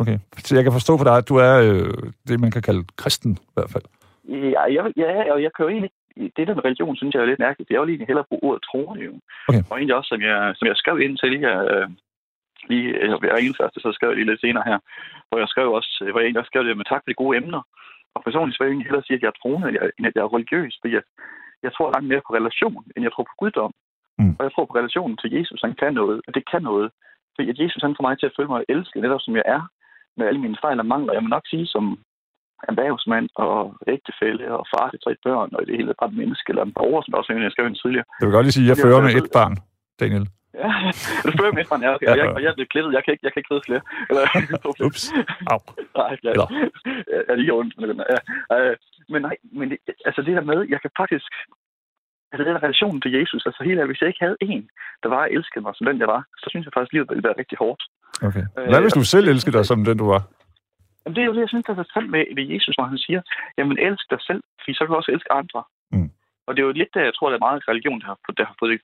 Okay. Så jeg kan forstå på dig, at du er øh, det, man kan kalde kristen i hvert fald. Ja, jeg, ja, og jeg kan jo egentlig det der med religion, synes jeg er lidt mærkeligt. Jeg vil egentlig hellere bruge ordet troende jo. Okay. Og egentlig også, som jeg, som jeg skrev ind til lige, øh, lige øh, jeg er en første, så skrev jeg lige lidt senere her, hvor jeg skrev også, hvor jeg egentlig også skrev det med tak for de gode emner. Og personligt så vil jeg egentlig hellere sige, at jeg er troende, end jeg, end at jeg er religiøs, fordi jeg, jeg tror langt mere på relation, end jeg tror på guddom. Mm. Og jeg tror på relationen til Jesus, han kan noget, og det kan noget. Fordi at Jesus han får mig til at føle mig elsket, netop som jeg er, med alle mine fejl og mangler. Jeg må nok sige, som erhvervsmand og ægtefælle og far til tre børn, og i det hele bare et menneske, eller en borger, som også en, jeg skrev ind tidligere. Jeg vil godt lige sige, at jeg Jeg fører med et barn, Daniel. Ja, du spørger mig, ja, okay. Og jeg, og jeg er blevet klippet, jeg kan ikke, jeg kan ikke føde flere. Eller, Ups. Au. Nej, ja, Eller? ja, lige ondt. Men, ja, øh, men nej, men det, altså det der med, jeg kan faktisk, altså den relation til Jesus, altså helt ærligt, hvis jeg ikke havde en, der var elsket mig som den, jeg var, så synes jeg faktisk, livet ville være rigtig hårdt. Okay. Hvad hvis du selv elsker dig som den, du var? Jamen, det er jo det, jeg synes, der er sandt med, med Jesus, når han siger, jamen elsk dig selv, fordi så kan du også elske andre. Mm. Og det er jo lidt der, jeg tror, der er meget religion, der har, fået- der har fået det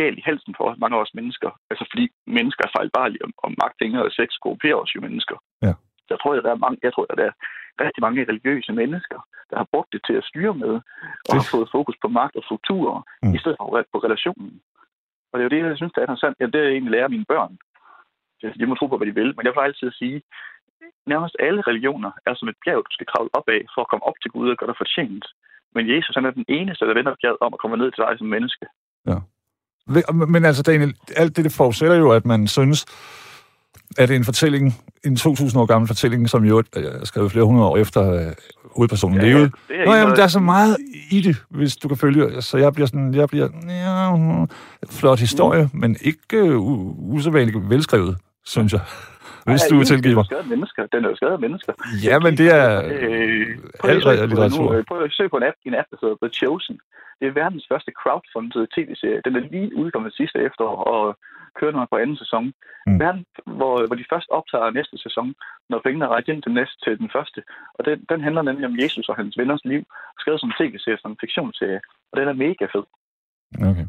galt i halsen for mange af os mennesker. Altså fordi mennesker er fejlbarlige, og, og magt, og sex korrumperer os jo mennesker. Ja. Jeg tror, at der er mange, jeg tror, at der er rigtig mange religiøse mennesker, der har brugt det til at styre med, og har fået fokus på magt og strukturer, Mm. i stedet for på relationen. Og det er jo det, jeg synes, der er interessant. Ja, det er egentlig lærer mine børn. De må tro på, hvad de vil, men jeg plejer altid at sige, nærmest alle religioner er som et bjerg, du skal kravle op af, for at komme op til Gud og gøre dig fortjent. Men Jesus han er den eneste, der vender bjerget om at komme ned til dig som menneske. Ve- Men altså, Daniel, alt det, det forudsætter jo, at man synes, at det er en fortælling, en 2000 år gammel fortælling, som jo er skrevet flere hundrede år efter øh, hovedpersonen ja, levede. er Nå, en, jamen, der- der er så meget i det, hvis du kan følge. Så jeg bliver sådan, jeg bliver, ja, mm, flot historie, mm. men ikke øh, u- usædvanligt velskrevet, synes jeg. Hvis du vil den er af mennesker. Den er jo skadet af mennesker. Ja, men det er Øh, prøv al lige at søge på litteratur. nu, øh, Prøv at søge på en app, en app, der hedder The Chosen. Det er verdens første crowdfunded tv-serie. Den er lige udkommet sidste efterår og kører på anden sæson. Mm. Mm. Verden, hvor, hvor de først optager næste sæson, når pengene er ind til, næste, til den første. Og den, den handler nemlig om Jesus og hans venners liv, skrevet som tv-serie, som fiktionsserie. Og den er mega fed. Okay.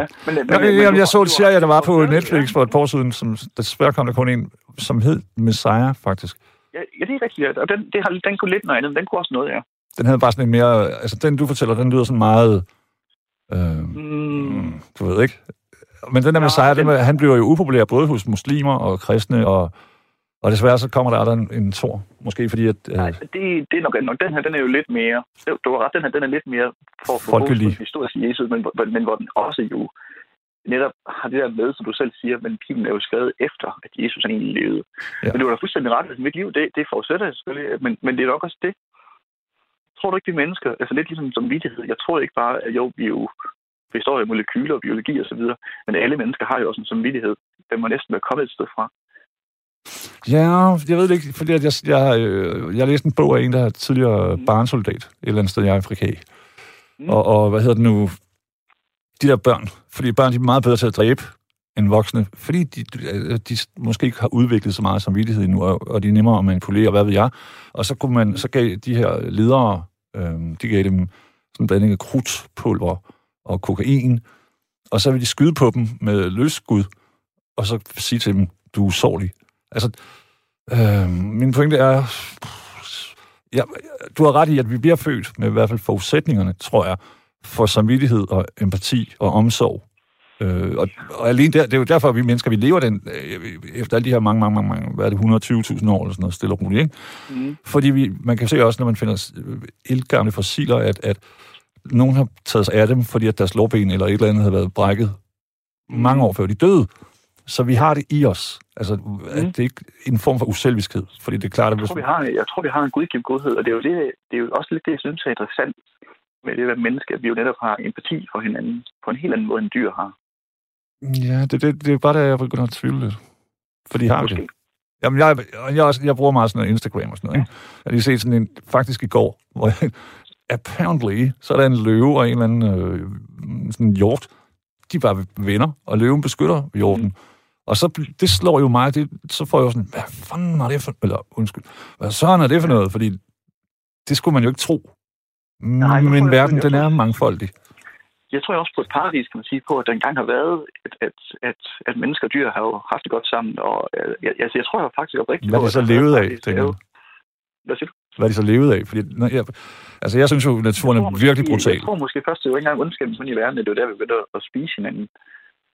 Ja, men, men, Ja, jamen, jeg så en serie, der var på Netflix for et par år siden, som desværre kom der kun en, som hed Messiah, faktisk. Ja, ja, det er rigtigt. Og den, det har, den kunne lidt noget andet, men den kunne også noget, ja. Den havde bare sådan en mere... Altså, den du fortæller, den lyder sådan meget... Øh, Mm, du ved ikke. Men den der Messiah, den, den- han bliver jo upopulær både hos muslimer og kristne og, Og desværre så kommer der aldrig en, en tor. Måske fordi, at... Øh... Nej, det, det er nok, nok. Den her, den er jo lidt mere... Du har ret, den her, den er lidt mere for at få historisk Jesus, men, men hvor den også jo netop har det der med, som du selv siger, men Bibelen er jo skrevet efter, at Jesus han egentlig levede. Ja. Men det var da fuldstændig ret, at mit liv, det, det forudsætter jeg selvfølgelig, men, men det er nok også det. Tror du ikke, de mennesker, altså lidt ligesom som vidighed, jeg tror ikke bare, at jo, vi er jo af molekyler, biologi osv., men alle mennesker har jo også en samvittighed. Den må næsten være kommet et sted fra. Ja, jeg ved det ikke, fordi jeg, jeg, jeg, øh, jeg læste en bog af en, der er tidligere mm. barnsoldat et eller andet sted i Afrika. Mm. Og, og hvad hedder det nu? De der børn, fordi børn de er meget bedre til at dræbe end voksne, fordi de, de måske ikke har udviklet så meget samvittighed endnu, og, og de er nemmere at manipulere, hvad ved jeg. Og så, kunne man, så gav de her ledere, øh, de gav dem sådan en blanding af krudtpulver og kokain, og så vil de skyde på dem med løsskud, og så sige til dem, du er usårlig. Altså, øh, min pointe er, ja, du har ret i, at vi bliver født med i hvert fald forudsætningerne, tror jeg, for samvittighed og empati og omsorg. Øh, og, og alene der, det er jo derfor, at vi mennesker, vi lever den, øh, efter alle de her mange, mange, mange, mange hvad er det, 120.000 år eller sådan noget, stille og roligt, ikke? Mm. Fordi vi, man kan se også, når man finder elgamle fossiler, at, at nogen har taget sig af dem, fordi at deres lårben eller et eller andet havde været brækket mange år før de døde. Så vi har det i os. Altså, mm. at det er ikke en form for uselviskhed, fordi det er klart, at... Jeg tror, vi har, jeg tror, vi har en gudgivet godhed, og det er, jo det, det er jo også lidt det, jeg synes er interessant med det at menneske, at vi jo netop har empati for hinanden på en helt anden måde, end dyr har. Ja, det, det, det er bare det, jeg begynder at tvivle lidt. Fordi har vi det. Jamen, jeg, jeg, jeg bruger meget sådan noget Instagram og sådan noget. Ikke? Jeg lige set sådan en, faktisk i går, hvor jeg, apparently, så er der en løve og en eller anden øh, sådan en hjort. De bare venner, og løven beskytter hjorten. Mm. Og så, det slår jo mig, det, så får jeg jo sådan, hvad fanden er det for, eller undskyld, hvad sådan er det for noget? Fordi det skulle man jo ikke tro. Nej, Men verden, den er mangfoldig. Jeg tror også på et paradis, kan man sige, på, at der engang har været, at, at, at, at mennesker og dyr har jo haft det godt sammen. Og øh, jeg, jeg, jeg tror jo faktisk oprigtigt Hvad er det så levet af, tænker du? Hvad siger du? Hvad de så levet af? Fordi, når jeg, altså, jeg synes jo, naturen er virkelig brutal. Jeg tror måske først, det er jo ikke engang ondskaben i verden, det er jo der, vi begynder at spise hinanden.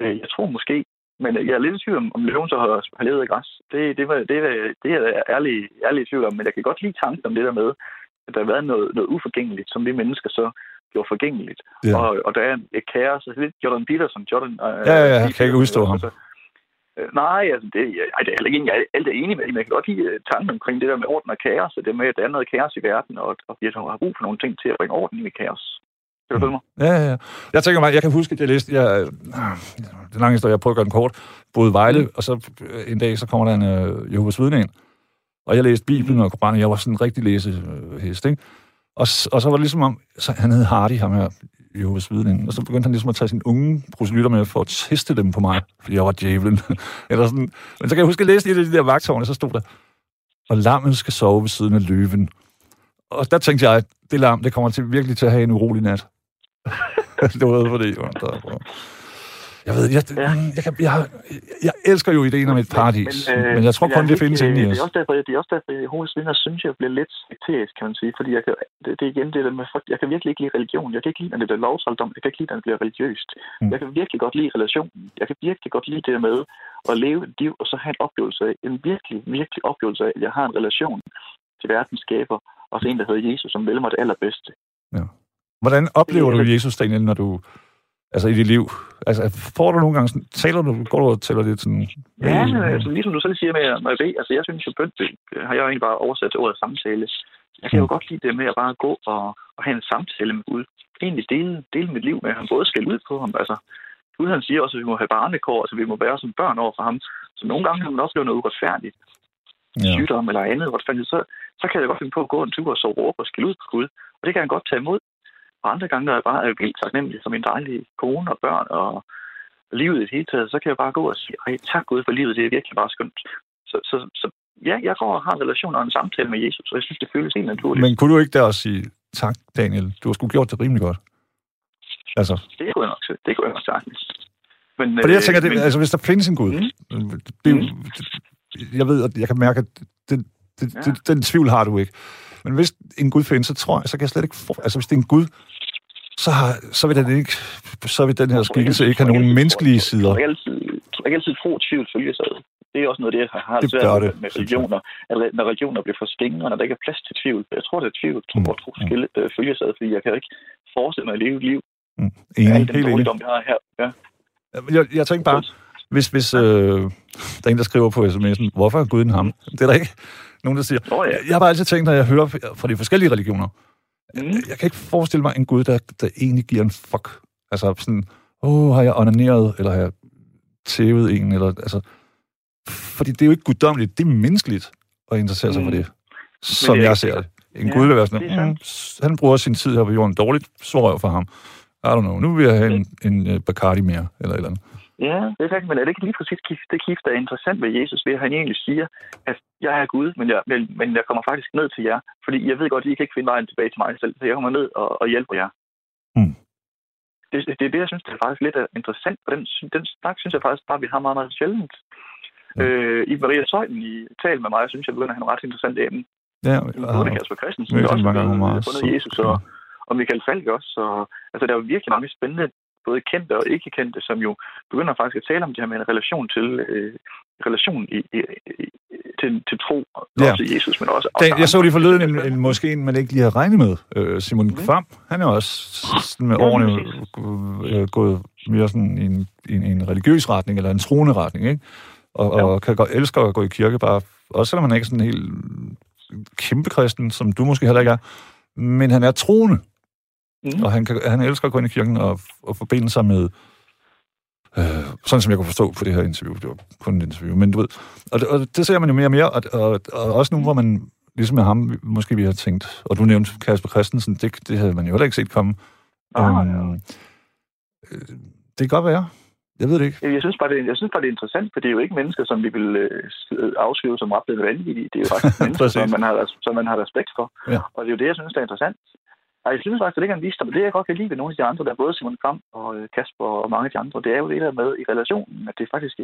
Øh, jeg tror måske, men jeg er lidt i tvivl om, om løven så har, har levet af græs. Det, det, var, det, var, det er jeg ærlig, ærlig i tvivl om, men jeg kan godt lide tanken om det der med, at der har været noget, noget uforgængeligt, som vi mennesker så gjorde forgængeligt. Ja. Og, og der er et kaos. Altså lidt Jordan Peterson. Jordan, øh, ja, ja, jeg kan ikke udstå ham. Altså, nej, altså det, ej, det er heller ikke jeg er alt er enig med, men jeg kan godt lide øh, tanken omkring det der med orden og kaos, og det med, at der er noget kaos i verden, og, og vi har brug for nogle ting til at bringe orden i kaos. Kan du følge mig? Ja, ja, ja. Jeg tænker mig, jeg kan huske, at jeg læste, jeg, øh, det er lang historie, jeg prøver at gøre den kort, boede Vejle, mm. og så en dag, så kommer der en øh, Jehovas vidne ind, og jeg læste Bibelen og Koranen, jeg var sådan en rigtig læsehest, ikke? Og, og så var det ligesom om, så han hed Hardy, ham her, Jehovas vidning. Og så begyndte han ligesom at tage sine unge proselytter med for at teste dem på mig, fordi jeg var djævlen. Eller sådan. Men så kan jeg huske at læse i de der vagtårne, så stod der, og lammet skal sove ved siden af løven. Og der tænkte jeg, at det lam, det kommer til virkelig til at have en urolig nat. det var fordi, der, jeg ved, jeg, ja. jeg, jeg, jeg, jeg elsker jo ideen om et paradis, men, øh, men jeg tror kun, det findes inde i os. Det er også derfor, det er også derfor at Jehovas vidner synes jeg bliver lidt sekterisk, kan man sige. Fordi jeg kan, det, det er igen det der med, jeg kan virkelig ikke lide religion. Jeg kan ikke lide, når det bliver lovsalddom. Jeg kan ikke lide, når det bliver religiøst. Mm. Jeg kan virkelig godt lide relationen. Jeg kan virkelig godt lide det med at leve et liv, og så have en oplevelse af, en virkelig, virkelig oplevelse af, at jeg har en relation til verdens skaber, og så en, der hedder Jesus, som vil mig det allerbedste. Ja. Hvordan oplever du Jesus, Daniel, når du altså i dit liv? Altså, får du nogle gange sådan, taler du, går du og tæller lidt sådan... Ja, altså, ligesom du selv siger med, med B, altså jeg synes jo, bønt, har jeg jo egentlig bare oversat til ordet samtale. Jeg kan jo mm. godt lide det med at bare gå og, og have en samtale med Gud. Egentlig dele, dele mit liv med ham, både skal ud på ham, altså Gud han siger også, at vi må have barnekår, altså vi må være som børn over for ham. Så nogle gange har man oplevet noget uretfærdigt. Ja. Sygdom eller andet uretfærdigt, så, så kan jeg godt finde på at gå en tur og så råbe og skille ud på Gud. Og det kan han godt tage imod. Og andre gange, der er jeg bare vildt taknemmelig som en dejlig kone og børn og livet i det hele taget, så kan jeg bare gå og sige, Ej, tak Gud for livet, det er virkelig bare skønt. Så, så, så ja, jeg går og har en relation og en samtale med Jesus, og jeg synes, det føles helt naturligt. Men kunne du ikke der også sige, tak Daniel, du har sgu gjort det rimelig godt? Altså. Det kunne jeg nok, det kunne jeg nok sagtens. Men, Fordi jeg tænker, øh, det, men... altså, hvis der findes en Gud, mm. det, mm. jeg ved, at jeg kan mærke, at det, det, ja. det, den tvivl har du ikke. Men hvis en Gud findes, så tror jeg, så kan jeg slet ikke få... Altså, hvis det er en Gud, så, har, så, vil den ikke, så vil den her skikkelse ikke have nogen menneskelige sider. Jeg kan altid, jeg kan altid tro, at tvivl følges ad. Det er også noget, det jeg har Det svært det, med jeg. religioner. At, når religioner bliver for skængere, når der ikke er plads til tvivl. Jeg tror, det er tvivl, tro Mm, og tro mm. skille, øh, følges ad, fordi jeg kan ikke forestille mig at leve et liv Mm. Enig, helt enig. vi har her. Ja. Jeg, jeg tænker bare, hvis, hvis øh, der er en, der skriver på sms'en, hvorfor er Gud en ham? Det er der ikke nogen, der siger. Nå ja. Jeg har bare altid tænkt, når jeg hører fra de forskellige religioner, Mm. jeg kan ikke forestille mig en Gud, der, der egentlig giver en fuck. Altså sådan, åh, har jeg onaneret, eller har jeg tævet en, eller altså... Fordi det er jo ikke guddommeligt, det er menneskeligt at interessere sig for Mm. det, som det jeg ser det. En Ja, Gud vil være sådan, mm, han bruger sin tid her på jorden dårligt, så røv for ham. I don't know, nu vil jeg have en, en uh, Bacardi mere, eller et eller andet. Ja, det er rigtigt, men er det ikke lige præcis det gift, der er interessant ved Jesus, ved at han egentlig siger, at jeg er Gud, men jeg, men, men jeg kommer faktisk ned til jer, fordi jeg ved godt, at I kan ikke finde vejen tilbage til mig selv, så jeg kommer ned og, og hjælper jer. Mm. Det, det er det, jeg synes, det er faktisk lidt øh, interessant, og den, den snak synes jeg faktisk bare, vi har meget, meget sjældent. Ja. Øh, I Maria Søjden i tal med mig, synes jeg begynder at have nogle ret interessante emne. Ja, Både Kasper Christensen, der hende også mange meget fundet. Jesus, og, og Michael Falk også. Så, altså, der er jo virkelig mange spændende, både kendte og ikke kendte, som jo begynder faktisk at tale om det her med en relation til, øh, relation i, i, i, til, til tro, Ja. også Jesus, men også... Da, jeg så lige forleden en, en, måske en, man ikke lige havde regnet med. Øh, Simon Mhm. Kvam, han er også sådan med Ja, årene øh, gået mere sådan i en, en, en religiøs retning, eller en troende retning, ikke? Og, og kan godt elsker at gå i kirke, bare, også selvom han ikke er sådan helt kæmpe kristen, som du måske heller ikke er. Men han er troende, Mhm. og han, kan, han elsker at gå ind i kirken og, og forbinde sig med, øh, sådan som jeg kunne forstå på det her interview, det var kun et interview, men du ved, og det, og det ser man jo mere og mere, og, og, og også nu, hvor man, ligesom med ham, måske vi har tænkt, og du nævnte Kasper Christensen, det, det havde man jo heller ikke set komme. Ah, ja. Øhm, øh, det kan godt være. Jeg ved det ikke. Jeg synes, bare, det, jeg synes bare, det er interessant, for det er jo ikke mennesker, som vi vil øh, afskrive som ret vanvittige. Det er jo faktisk mennesker, som man, har, som man har respekt for. Ja. Og det er jo det, jeg synes, der er interessant. Og jeg synes faktisk, det ligger en visdom. Det, jeg godt kan lide ved nogle af de andre, der er både Simon Kram og øh, Kasper og mange af de andre, det er jo det der med i relationen, at det faktisk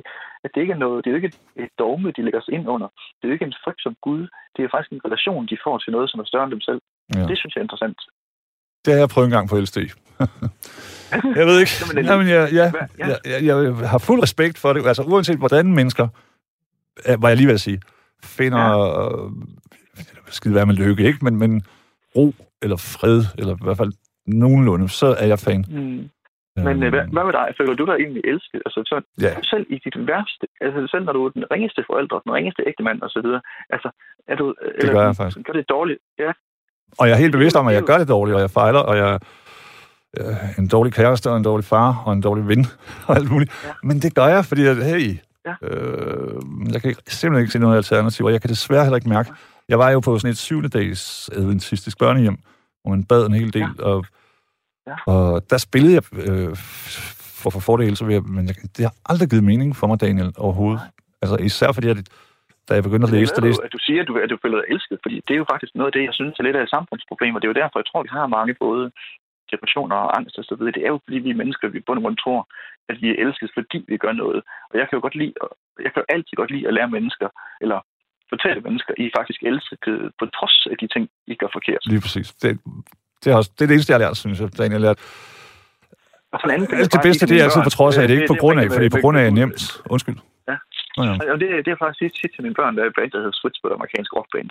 at det ikke er noget, det er jo ikke et, dogme, de lægger sig ind under. Det er jo ikke en frygt som Gud. Det er faktisk en relation, de får til noget, som er større end dem selv. Ja. Det synes jeg er interessant. Det har jeg prøvet en gang på LSD. jeg ved ikke. Jamen, Jamen, jeg, jeg, jeg, jeg, jeg har fuld respekt for det. Altså, uanset hvordan mennesker, var jeg lige ved at sige, finder ja. øh, skide være med lykke, ikke? Men, men ro eller fred, eller i hvert fald nogenlunde, så er jeg fan. Mm. Men øh, hvad, hvad med dig? Føler du dig egentlig elsket? Altså, så, Ja. selv i dit værste, altså selv når du er den ringeste forældre, den ringeste ægtemand og så videre, altså, er du... Det gør jeg faktisk. Gør det dårligt? Ja. Og jeg er helt bevidst om, at jeg gør det dårligt, og jeg fejler, og jeg er en dårlig kæreste, og en dårlig far, og en dårlig ven, og alt muligt. Ja. Men det gør jeg, fordi, at, hey, Ja. øh, jeg kan simpelthen ikke se noget alternativ, og jeg kan desværre heller ikke mærke. Jeg var jo på sådan et syvende dags adventistisk børnehjem, hvor man bad en hel del, Ja. og, Ja. og der spillede jeg øh, for, for fordel, så jeg, men jeg, det har aldrig givet mening for mig, Daniel, overhovedet. Altså især fordi, at, da jeg begyndte at Det læse, er læste at du siger, at du, at du føler dig elsket, fordi det er jo faktisk noget af det, jeg synes er lidt af et samfundsproblem, og det er jo derfor, jeg tror, vi har mange både depressioner og angst og så videre. Det er jo fordi, vi er mennesker, vi bund og grund tror, at vi er elsket, fordi vi gør noget. Og jeg kan jo godt lide, jeg kan jo altid godt lide at lære mennesker, eller fortælle mennesker, I faktisk elsket på trods af de ting, I gør forkert. lige præcis. Det, det, er også, det er det eneste, jeg har lært, synes jeg, Daniel. At Og sådan en anden det bare bedste, sige det er altid på trods af, det er ikke på grund af, for det er på grund af nemt. Undskyld. Ja. Nå, ja. Og det, det er faktisk tit til mine børn, der er et band, der hedder Switchfoot, amerikansk rockband,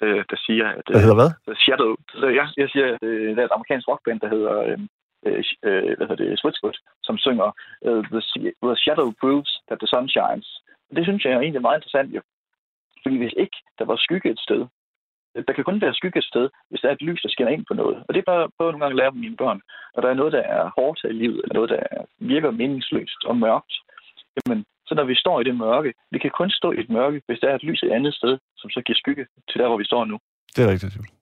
der, der siger, at... Hvad hedder hvad? Shadow. Så jeg, jeg siger, at øh, der er et amerikansk rockband, der hedder, øh, øh, øh, hvad hedder det, Switchfoot, som synger øh, the, the Shadow Proves that the Sun Shines. Og det synes jeg er egentlig meget interessant, jo. Fordi hvis ikke der var skygge et sted, der kan kun være skygge et sted, hvis der er et lys, der skinner ind på noget. Og det er bare jeg nogle gange at lære mine børn. Og der er noget, der er hårdt i livet, eller noget, der virker meningsløst og mørkt. Jamen, så når vi står i det mørke, vi kan kun stå i et mørke, hvis der er et lys et andet sted, som så giver skygge til der, hvor vi står nu. Det er rigtigt. Julie.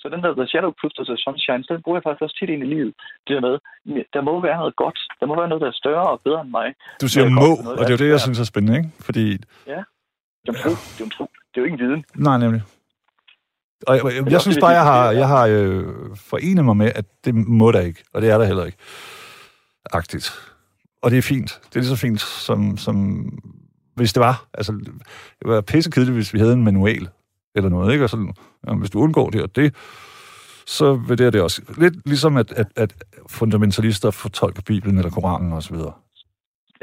Så den der The Shadow Proofs of the Sunshine, den bruger jeg faktisk også tit ind i livet. Det der med, der må være noget godt. Der må være noget, der er større og bedre end mig. Du siger er må, noget og det er jo det, jeg synes er spændende, ikke? Fordi, Det er en tro. Det er en tro. Det er jo ikke en viden. nej, nemlig. Og jeg, jeg, jeg synes bare, jeg har, jeg har øh, forenet mig med, at det må der ikke, og det er der heller ikke. Agtigt. Og det er fint. Det er lige så fint, som, som hvis det var. Altså, det var pissekedeligt, hvis vi havde en manual eller noget, ikke? Og sådan, jamen, hvis du undgår det og det, så vil det og det også. Lidt ligesom, at, at, at fundamentalister fortolker Bibelen eller Koranen osv.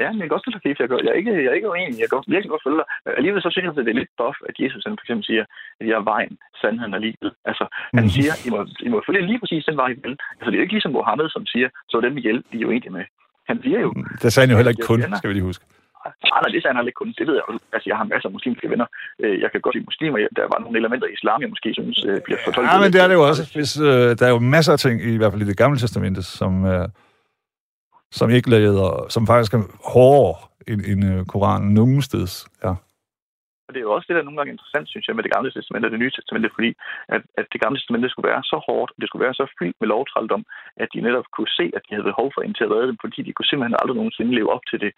Ja, men jeg kan godt stille dig jeg, jeg, er ikke, jeg er ikke uenig. Jeg kan virkelig godt følge dig. Alligevel så synes jeg, at det er lidt buff, at Jesus han for eksempel siger, at jeg er vejen, sandheden og livet. Altså, han mm. siger, I må, I må følge lige præcis den vej, I vil. Altså, det er ikke ligesom Mohammed, som siger, så dem, vi hjælper, de er jo enige med. Han siger jo... Mm, det sagde han jo heller ikke kun, skal vi lige huske. Nej, nej, det sagde han heller ikke kun. Det ved jeg jo. Altså, jeg har masser af muslimske venner. Øh, jeg kan godt lide muslimer. Der var nogle elementer i islam, jeg måske synes øh, bliver fortolket. Ja, men det er det jo også. Hvis, øh, der er jo masser af ting, i hvert fald i det gamle testamente, som, øh, som ikke lader, som faktisk er hårdere end, end øh, Koranen nogen steds. Ja. Og det er jo også det, der er nogle gange interessant, synes jeg, med det gamle testamente og det nye testamente, fordi at, at det gamle testamente skulle være så hårdt, det skulle være så fyldt med lovtrældom, at de netop kunne se, at de havde behov for en til at redde dem, fordi de kunne simpelthen aldrig nogensinde leve op til det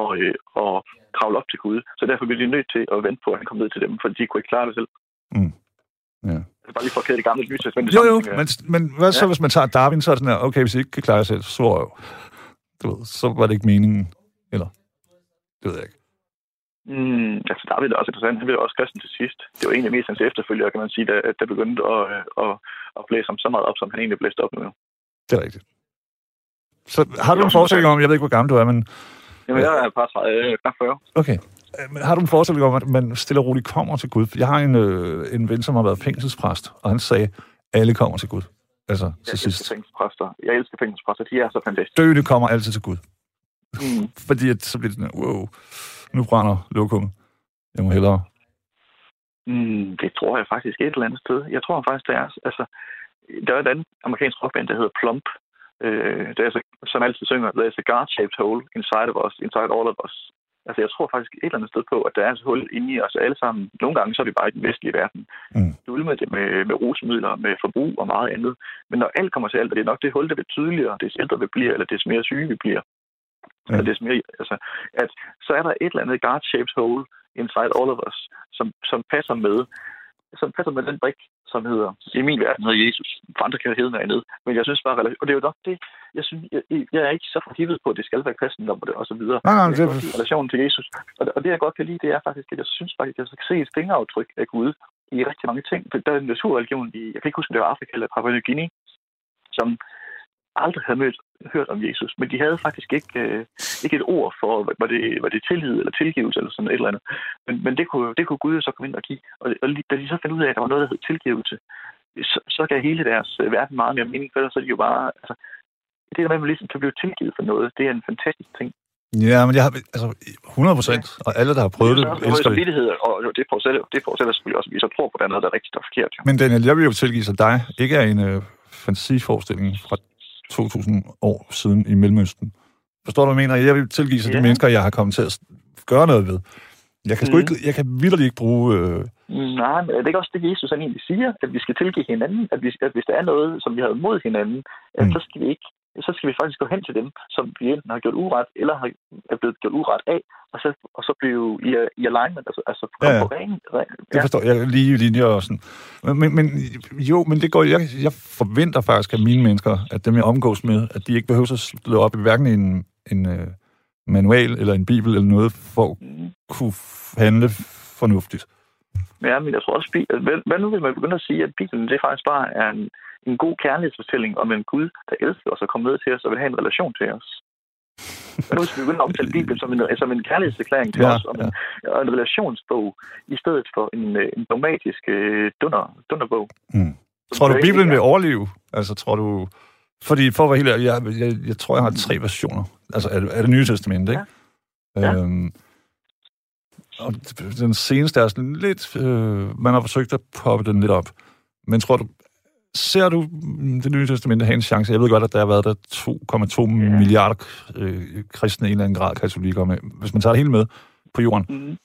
og, øh, og kravle op til Gud. Så derfor blev de nødt til at vente på, at han kom ned til dem, fordi de kunne ikke klare det selv. Mm. Ja. Altså bare lige for at kæde det gamle nye testamente. Jo, jo, men, men hvad så, ja. hvis man tager Darwin, så er det sådan her, okay, hvis I ikke kan klare jer selv, så, du ved, så var det ikke meningen, eller? Det ved jeg ikke. Mm, altså, der er det også interessant. Han blev også kristen til sidst. Det var egentlig mest hans efterfølger, kan man sige, der, der begyndte at, øh, at, at blæse ham så meget op, som han egentlig blæste op nu. Det er rigtigt. Så har du en forestilling om, jeg ved ikke, hvor gammel du er, men... Jamen, jeg er et par 30, knap 40. Okay. Men har du en forestilling om, at man stille og roligt kommer til Gud? Jeg har en, øh, en ven, som har været fængselspræst, og han sagde, alle kommer til Gud. Altså, jeg til sidst. elsker fængselspræster. Jeg elsker fængselspræster. De er så fantastiske. Døende kommer altid til Gud. Mm. Fordi at, så bliver det sådan, wow, nu brænder lokummet. Jeg må hellere... Mm, det tror jeg faktisk et eller andet sted. Jeg tror faktisk, det er... Altså, der er et andet amerikansk rockband, der hedder Plump, øh, der så, som altid synger, There's a God-shaped hole inside of us, inside all of us. Altså, jeg tror faktisk et eller andet sted på, at der er et hul inde i os alle sammen. Nogle gange så er vi bare i den vestlige verden. Mm. Du vil med det med, med rusmidler, med forbrug og meget andet. Men når alt kommer til alt, og det er nok det hul, der bliver tydeligere, des ældre vi bliver, eller des mere syge vi bliver. Ja. Eller des mere, altså, at så er der et eller andet God-shaped hole inside all of us, som, som passer med som passer med den brik, som hedder, i min verden hedder Jesus. For andre kan hedde noget andet. Men jeg synes bare, og det er jo nok det, jeg, synes, jeg, jeg er ikke så forhivet på, at det skal være kristendom og, så videre. Nej, nej, det er relationen til Jesus. Og, og det, jeg godt kan lide, det er faktisk, at jeg synes faktisk, at jeg kan se et fingeraftryk af Gud i rigtig mange ting. Der er en naturreligion i, jeg kan ikke huske, om det var Afrika eller Papua New Guinea, som aldrig havde mødt, hørt om Jesus, men de havde faktisk ikke, øh, ikke et ord for, var det, var det tillid eller tilgivelse eller sådan et eller andet. Men, men det, kunne, det kunne Gud så komme ind og give. Og, og da de så fandt ud af, at der var noget, der hed tilgivelse, så, så gav hele deres øh, verden meget mere mening, for så er de jo bare... Altså, det der med, at man ligesom kan blive tilgivet for noget, det er en fantastisk ting. Ja, men jeg har, altså 100 procent, ja. og alle, der har prøvet det, elsker det. og det forudsætter, det forudsætter selvfølgelig også, at vi så tror på, at der er noget, der er rigtigt og forkert. Jo. Men Daniel, jeg vil jo tilgive sig dig, ikke er en øh, fantasiforestilling fra 2000 år siden i Mellemøsten. Forstår du, hvad jeg mener? Jeg vil tilgive sig ja. de mennesker, jeg har kommet til at gøre noget ved. Jeg kan, mm. ikke, jeg kan vildt ikke bruge... Øh... Nej, men det er ikke også det, Jesus han egentlig siger, at vi skal tilgive hinanden, at, vi, at hvis der er noget, som vi har mod hinanden, mm. så skal vi ikke så skal vi faktisk gå hen til dem, som vi enten har gjort uret, eller har, er blevet gjort uret af, og så, og så blive i, i alignment, altså, altså ja, ja. på ren. ja. Det forstår jeg lige linjer og sådan. Men, men, men, jo, men det går, jeg, jeg forventer faktisk af mine mennesker, at dem jeg omgås med, at de ikke behøver at slå op i hverken en, en uh, manual eller en bibel eller noget, for at mm. kunne handle fornuftigt. Ja, men jeg tror også, at, hvad, hvad nu vil man begynde at sige, at Bibelen det faktisk bare er en, en god kærlighedsfortælling om en Gud, der elsker os og kommer ned til os og vil have en relation til os. Men nu skal vi begynde at omtale Bibelen som en, som en kærlighedserklæring til ja, os, om en, ja. en relationsbog, i stedet for en, en dogmatisk uh, dunder, dunderbog. Mm. Tror du, Bibelen vil overleve? Altså, tror du... Fordi for at være helt jeg, jeg, jeg tror, jeg har tre versioner. Altså, er, er det nye testament, ikke? Ja. ja. Og den seneste er sådan lidt... Øh, man har forsøgt at poppe den lidt op. Men tror du, ser du det nye testamente have en chance? Jeg ved godt, at der har været der 2,2 ja. milliarder øh, kristne i en eller anden grad katolikker med, hvis man tager det hele med på jorden. Mm.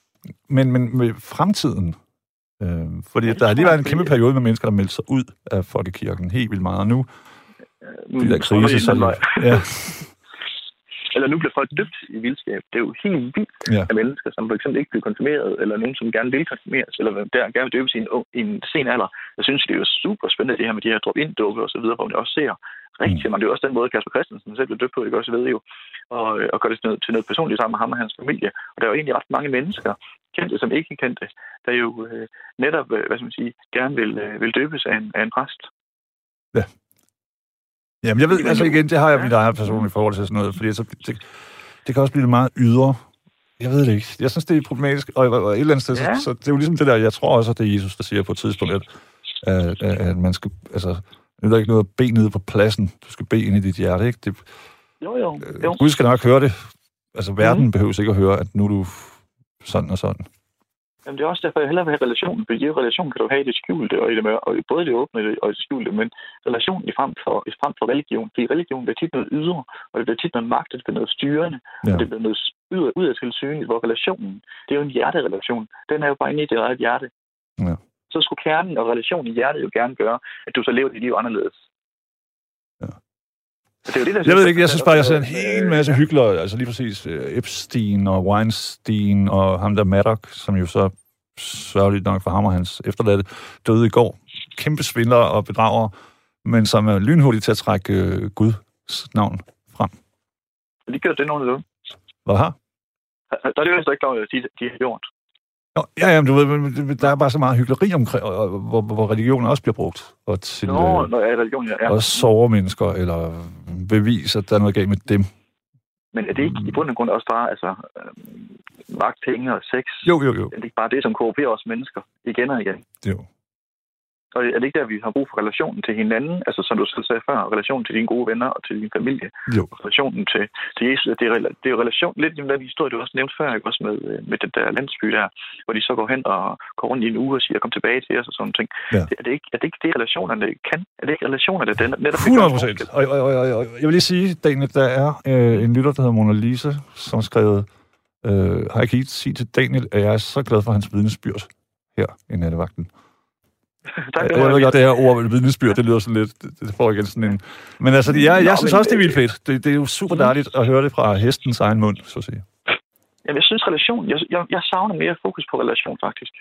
Men, men med fremtiden, øh, fordi ja, der har lige været en kæmpe periode med mennesker, der meldte sig ud af folkekirken helt vildt meget, og nu mm, de der krise, så... Ja. eller nu bliver folk døbt i vildskab. Det er jo helt vildt ja. af mennesker, som for eksempel ikke bliver konfirmeret, eller nogen, som gerne vil konfirmeres, eller der gerne vil døbes i en, i en sen alder. Jeg synes, det er jo super spændende, det her med de her drop-in-dukker og så videre, hvor man også ser rigtig mm. mange. Det er også den måde, Kasper Christensen selv blev døbt på, det også ved jo, og, og gør det til noget, til noget personligt sammen med ham og hans familie. Og der er jo egentlig ret mange mennesker, kendte som ikke kendte, der jo øh, netop, øh, hvad skal man sige, gerne vil, øh, vil døbes af en, af en præst. Ja, Jamen, jeg ved, altså igen, det har jeg mit eget personlige forhold til sådan noget, fordi så, det, det kan også blive meget ydre. Jeg ved det ikke. Jeg synes, det er problematisk, og, og, et eller andet sted, Ja. så, så det er jo ligesom det der, jeg tror også, at det er Jesus, der siger på et tidspunkt, at, at, at, man skal, altså, det er ikke noget at bede nede på pladsen. Du skal bede ind i dit hjerte, ikke? Det, Jo, jo. øh, jo. Gud skal nok høre det. Altså, verden Mhm. behøver ikke at høre, at nu er du sådan og sådan. Jamen, det er også derfor, jeg hellere vil have relationen, fordi i relation kan du have i det skjulte og i det og i både det åbne og det skjulte, men relationen i frem for, i frem for religion, fordi religion bliver tit noget ydre, og det bliver tit noget magt, det bliver noget styrende, Ja. og det bliver noget ud, ud af tilsynet, hvor relationen, det er jo en hjerterelation. Den er jo bare inde i dit eget hjerte. Ja. Så skulle kernen og relationen i hjertet jo gerne gøre, at du så lever dit liv anderledes. Det er det, der Jeg ved ikke, jeg synes bare, jeg ser en hel masse hyggelere, altså lige præcis øh, Epstein og Weinstein og ham der Maddox, som jo så sørgeligt nok for ham og hans efterladte, døde i går. Kæmpe svindlere og bedragere, men som er lynhurtige til at trække øh, Guds navn frem. De gør det nogenlunde. Hvad har? Der er det jo ikke, noget, de, de har gjort. Nå, ja, ja, men du ved, der er bare så meget hyggeleri omkring, og, og, hvor, hvor religionen også bliver brugt. Og til Nå, øh, jeg er religion, ja. ja. også såre mennesker, eller bevise, at der er noget galt med dem. Men er det ikke i bund og grund også bare altså, øh, magt, penge og sex? Jo, jo, jo. Er det ikke bare det, som korrumperer os mennesker igen og igen? jo. Og er det ikke der, vi har brug for relationen til hinanden? Altså, som du selv sagde før, relationen til dine gode venner og til din familie. Jo. Og relationen til, til Jesus. Det er, det er jo relation, lidt den historie, du også nævnte før, ikke? også med, øh, med den der landsby der, hvor de så går hen og går rundt i en uge og siger, kom tilbage til os og sådan ting. Ja. Er, det ikke, er det ikke det, relationerne kan? Er det ikke relationerne, der netop... 100 procent. Og, og, og, og, jeg vil lige sige, Daniel, der er øh, en lytter, der hedder Mona Lisa, som har skrevet, øh, har jeg ikke helt sige til Daniel, at jeg er så glad for hans vidnesbyrd her i nattevagten. Tak, Jeg, jeg ved godt, det her ord vidnesbyrd, det lyder sådan lidt, det, får igen sådan en... Men altså, jeg, jeg Nå, synes men, også, det er vildt øh, fedt. Det, det er jo super dejligt at høre det fra hestens egen mund, så at sige. Jamen, jeg synes relation, jeg, jeg, jeg savner mere fokus på relation faktisk.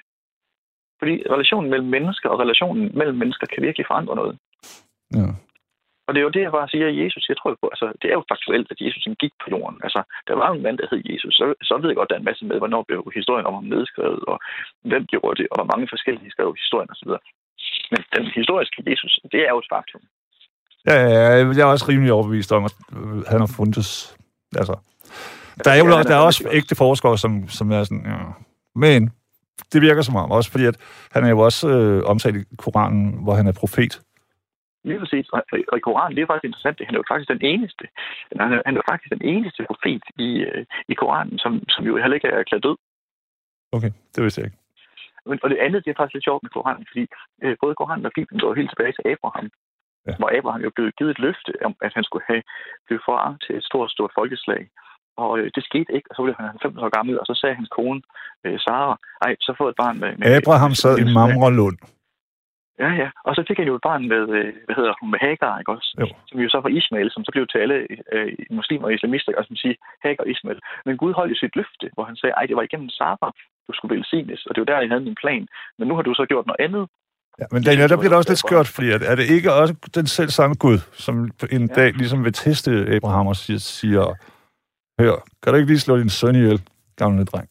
Fordi relationen mellem mennesker og relationen mellem mennesker kan virkelig forandre noget. Ja. Og det er jo det, jeg bare siger, at Jesus, jeg tror på, altså, det er jo faktuelt, at Jesus han gik på jorden. Altså, der var en mand, der hed Jesus. Så, så ved jeg godt, der er en masse med, hvornår blev historien om ham nedskrevet, og hvem gjorde det, og hvor mange forskellige skrev historien osv. Men den historiske Jesus, det er jo et faktum. Ja, ja, ja, jeg er også rimelig overbevist om, at øh, han har fundet... Altså, der er jo Ja, er der er også ægte forskere, som, som er sådan... Ja. Men det virker som om, også fordi at han er jo også øh, omtalt i Koranen, hvor han er profet. Lige præcis. Og, og i Koranen, det er faktisk interessant, det han er jo faktisk den eneste. Han er, han er faktisk den eneste profet i, øh, i Koranen, som, som jo heller ikke er erklæret død. Okay, det vidste jeg ikke. Men- Og det andet, det er faktisk lidt sjovt med Koranen, fordi øh, både Koranen og Bibelen går helt tilbage til Abraham. Ja. Hvor Abraham jo blev givet et løfte om, at han skulle have blive far til et stort, stort folkeslag. Og øh, det skete ikke, og så blev han 90 år gammel, og så sagde hans kone, øh, Sara, ej, så få et barn med... med Abraham sad i Mamrelund. Ja, ja. Og så fik han jo et barn med, øh, hvad hedder hun, med Hagar, ikke også? Jo. Som jo så var Ismail, som så blev til alle øh, muslimer og islamister, og som siger Hagar og Ismail. Men Gud holdt jo sit løfte, hvor han sagde, ej, det var igennem Sara, du skulle velsignes, og det var der, jeg havde min plan. Men nu har du så gjort noget andet. Ja, men Daniel, der bliver det også lidt skørt, fordi at, er det ikke også den selv samme Gud, som en Ja. dag ligesom vil teste Abraham og siger, siger hør, kan du ikke lige slå din søn ihjel, gamle dreng?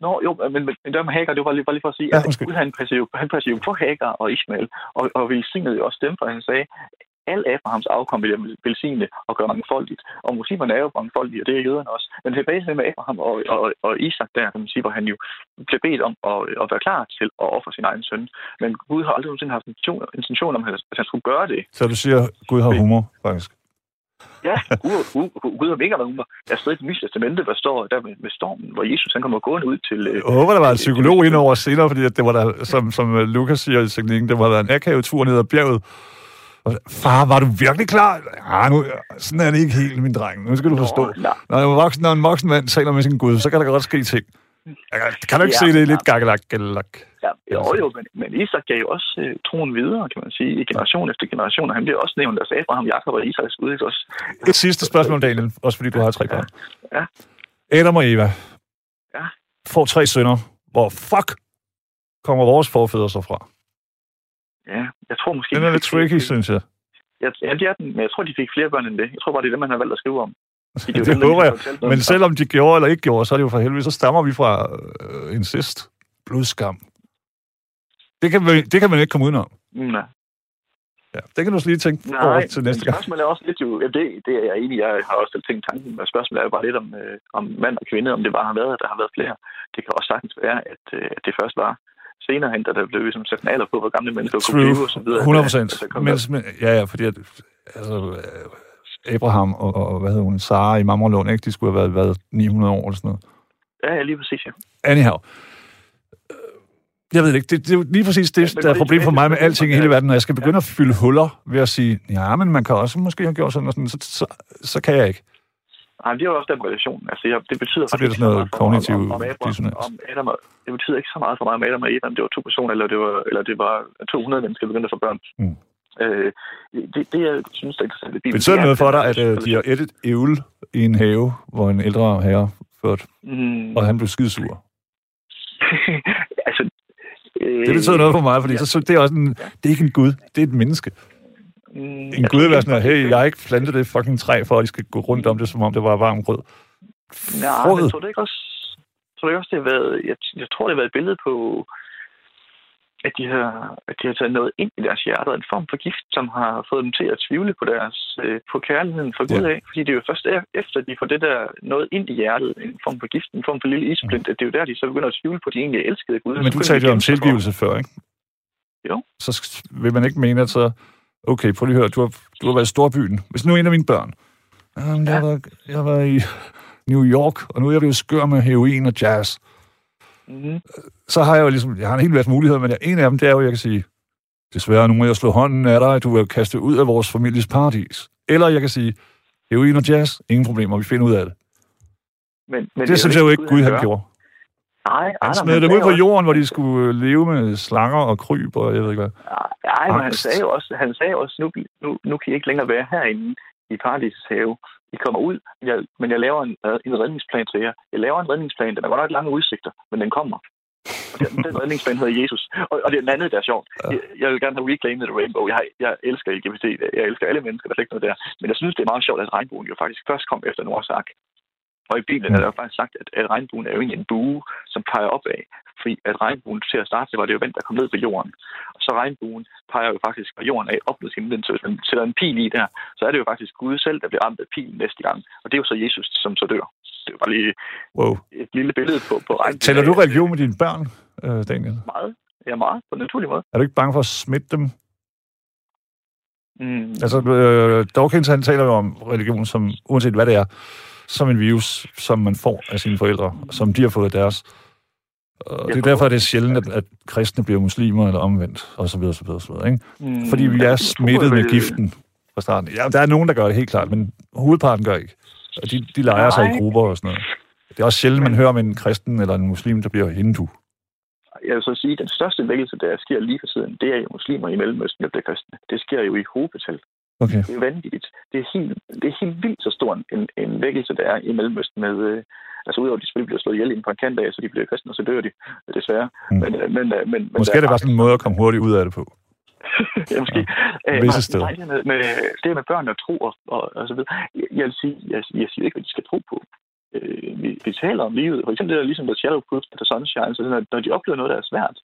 Nå, jo, men, men, der med Hagar, det var lige, bare lige for at sige, Ja, at. Gud, han jo, han jo på Hagar og Ismail, og, og velsignede jo også dem, for han sagde, al Abrahams afkom vil jeg velsigne og gøre mangfoldigt. Og muslimerne er jo mangfoldige, og det er jøderne også. Men tilbage til det med Abraham og, og, og Isak der, kan man sige, hvor han jo blev bedt om at, at være klar til at ofre sin egen søn. Men Gud har aldrig nogensinde haft intention, intention om, at han skulle gøre det. Så du siger, Gud har humor, faktisk. Ja, Gud, har mega humor. Jeg har stadig det nye testamente, der står der med, med stormen, hvor Jesus han kommer gående ud til... Øh, Jeg håber, der var en psykolog indover senere, fordi det var der, som, som øh, Lukas siger i teknikken, det var der en akavet tur ned ad bjerget. Og Far, var du virkelig klar? Ja, nu, sådan er det ikke helt, min dreng. Nu skal du forstå. nej. Når en voksen, når en voksen mand taler med sin Gud, så kan der godt ske ting. Kan du ikke Ja, se det er ja. lidt gakkelak? Ja, jo, jo, men, men Isak gav jo også øh, troen videre, kan man sige, i generation efter generation. Og han bliver også nævnt, altså Abraham, Jakob og Isaks Gud, ikke også? Et sidste spørgsmål, Daniel, også fordi du har tre børn. Ja. Adam og Eva Ja. får tre sønner. Hvor fuck kommer vores forfædre så fra? Ja, jeg tror måske... Den er lidt tricky, synes jeg. Ja, ja, det er den, men jeg tror, de fik flere børn end det. Jeg tror bare, det er det, man har valgt at skrive om. De, Det der håber jeg. Men om- selvom de gjorde eller ikke gjorde, så er det jo for helvede, så stammer vi fra øh, incest. Blodskam. Det kan, man, det kan man ikke komme udenom. Nej. Ja, det kan du så lige tænke Nej, over til næste gang. spørgsmålet er også lidt jo... Ja, det, det er jeg enig. Jeg har også tænkt tanken. Men spørgsmålet er jo bare lidt om, øh, om mand og kvinde, om det bare har været, at der har været flere. Det kan også sagtens være, at, øh, at det først var senere hen, da der blev ligesom sat en alder på, hvor gamle mennesker kunne blive og så videre. 100 at- procent. der- men, ja, ja, fordi at, altså, øh, Abraham og, og, hvad hedder hun, Sara i Mamrelund, ikke? De skulle have været, været 900 år eller sådan noget. Ja, ja, lige præcis, ja. Anyhow. Jeg ved ikke. Det, det er lige præcis det, Men der er problem for mig med alting i hele verden. Når jeg skal begynde at fylde huller ved at sige, ja, men man kan også måske have gjort sådan og sådan, så, så, så kan jeg ikke. Nej, men det er jo også den relation. Altså, jeg, det betyder Så bliver det sådan noget kognitiv om, om, Abraham, dissonans. om Adam og, det betyder ikke så meget for mig, om Adam og Eva, om det var to personer, eller det var, eller det var 200 mennesker, der begyndte at få børn. Mm. Øh, det, det, jeg synes, der er interessant ved Bibelen... Betyder det er, noget for dig, at øh, de har ættet ævl i en have, hvor en ældre herre ført, Mm, og han blev skidesur? altså... Øh, Det betyder noget for mig, fordi så, så det er også en, det er ikke en gud, det er et menneske. Mm, En gud være sådan, hey, jeg har ikke plantet det fucking træ, for at de skal gå rundt om det, som om det var varm grød. Nej, men tror du ikke også... Tror du ikke også, det har været... Jeg, jeg tror, det har været et billede på, at de har, at de har taget noget ind i deres hjerter, en form for gift, som har fået dem til at tvivle på deres øh, på kærligheden for Gud Ja. af. Fordi det er jo først e- efter, de får det der noget ind i hjertet, en form for gift, en form for lille isblint, at det er jo der, de så begynder at tvivle på, at de egentlig elskede Gud. Men du talte jo om tilgivelse før, ikke? Jo. Så vil man ikke mene, at så... Okay, prøv lige at høre, du har, du har været i storbyen. Hvis nu er en af mine børn... Um, jeg, har været, jeg været i New York, og nu er jeg blevet skør med heroin og jazz. Mhm. Så har jeg jo ligesom... Jeg har en hel masse muligheder, men en af dem, det er jo, jeg kan sige... Desværre, nu må jeg slå hånden af dig, at du er kastet ud af vores families paradis. Eller jeg kan sige, heroin og jazz, ingen problemer, vi finder ud af det. Men, men Det, synes jeg jo ikke, Gud han gør. gjorde. Nej, Han smed dem ud på jorden, hvor de skulle øh, leve med slanger og kryb, og jeg ved ikke hvad. Nej, men han sagde jo også, han sagde også nu, nu, nu kan I ikke længere være herinde i Paradisets have. I kommer ud, jeg, men jeg laver en, en redningsplan til jer. Jeg laver en redningsplan, den er godt nok lange udsigter, men den kommer. Den, den redningsplan hedder Jesus. Og, og det er den anden, der er sjovt. Jeg, jeg vil gerne have reclaimed the rainbow. Jeg, har, jeg elsker LGBT, jeg elsker alle mennesker, der er ikke noget der. Men jeg synes, det er meget sjovt, at regnbuen jo faktisk først kom efter Noahs ark. Og i Bibelen er der jo faktisk sagt, at, at regnbuen er jo egentlig en bue, som peger opad. Fordi at regnbuen til at starte, det var det jo vand, der kom ned på jorden. Og så regnbuen peger jo faktisk fra jorden af op mod himlen. Så hvis man sætter en pil i der, så er det jo faktisk Gud selv, der bliver ramt af pilen næste gang. Og det er jo så Jesus, som så dør. Det er jo bare lige Wow. et lille billede på, på regnbuen. Tæller du religion med dine børn, øh, Daniel? Meget. Ja, meget. På en naturlig måde. Er du ikke bange for at smitte dem? Mm. Altså, øh, Dawkins, han taler jo om religion som, uanset hvad det er, som en virus, som man får af sine forældre, som de har fået af deres. Og det er derfor, det er sjældent, at, at kristne bliver muslimer eller omvendt, og så videre, så videre, så videre, ikke? Mm. Fordi vi er smittet med giften fra starten. Ja, der er nogen, der gør det helt klart, men hovedparten gør ikke. Og de, de leger sig i grupper og sådan noget. Det er også sjældent, man hører om en kristen eller en muslim, der bliver hindu. Jeg vil så sige, at den største vækkelse, der sker lige for tiden, det er jo muslimer i Mellemøsten, der bliver kristne. Det sker jo i hovedbetal. Okay. Det er vanvittigt. Det er helt, det er helt vildt så stor en, en vækkelse, der er i Mellemøsten med... Øh, altså udover, at de selvfølgelig bliver slået ihjel inden på en kant af, så de bliver kristne, og så dør de, desværre. Mm. Men, øh, men, øh, men, men Måske er det bare sådan en måde at komme hurtigt ud af det på. ja, måske. Øh, Visse nej, steder. Nej, med, med, det med børn og tro og, og, og så videre. Jeg, jeg vil sige, jeg, jeg siger ikke, hvad de skal tro på. Øh, vi, vi taler om livet. For eksempel det der ligesom The Shadow Proof the Sunshine. Så når, når de oplever noget, der er svært,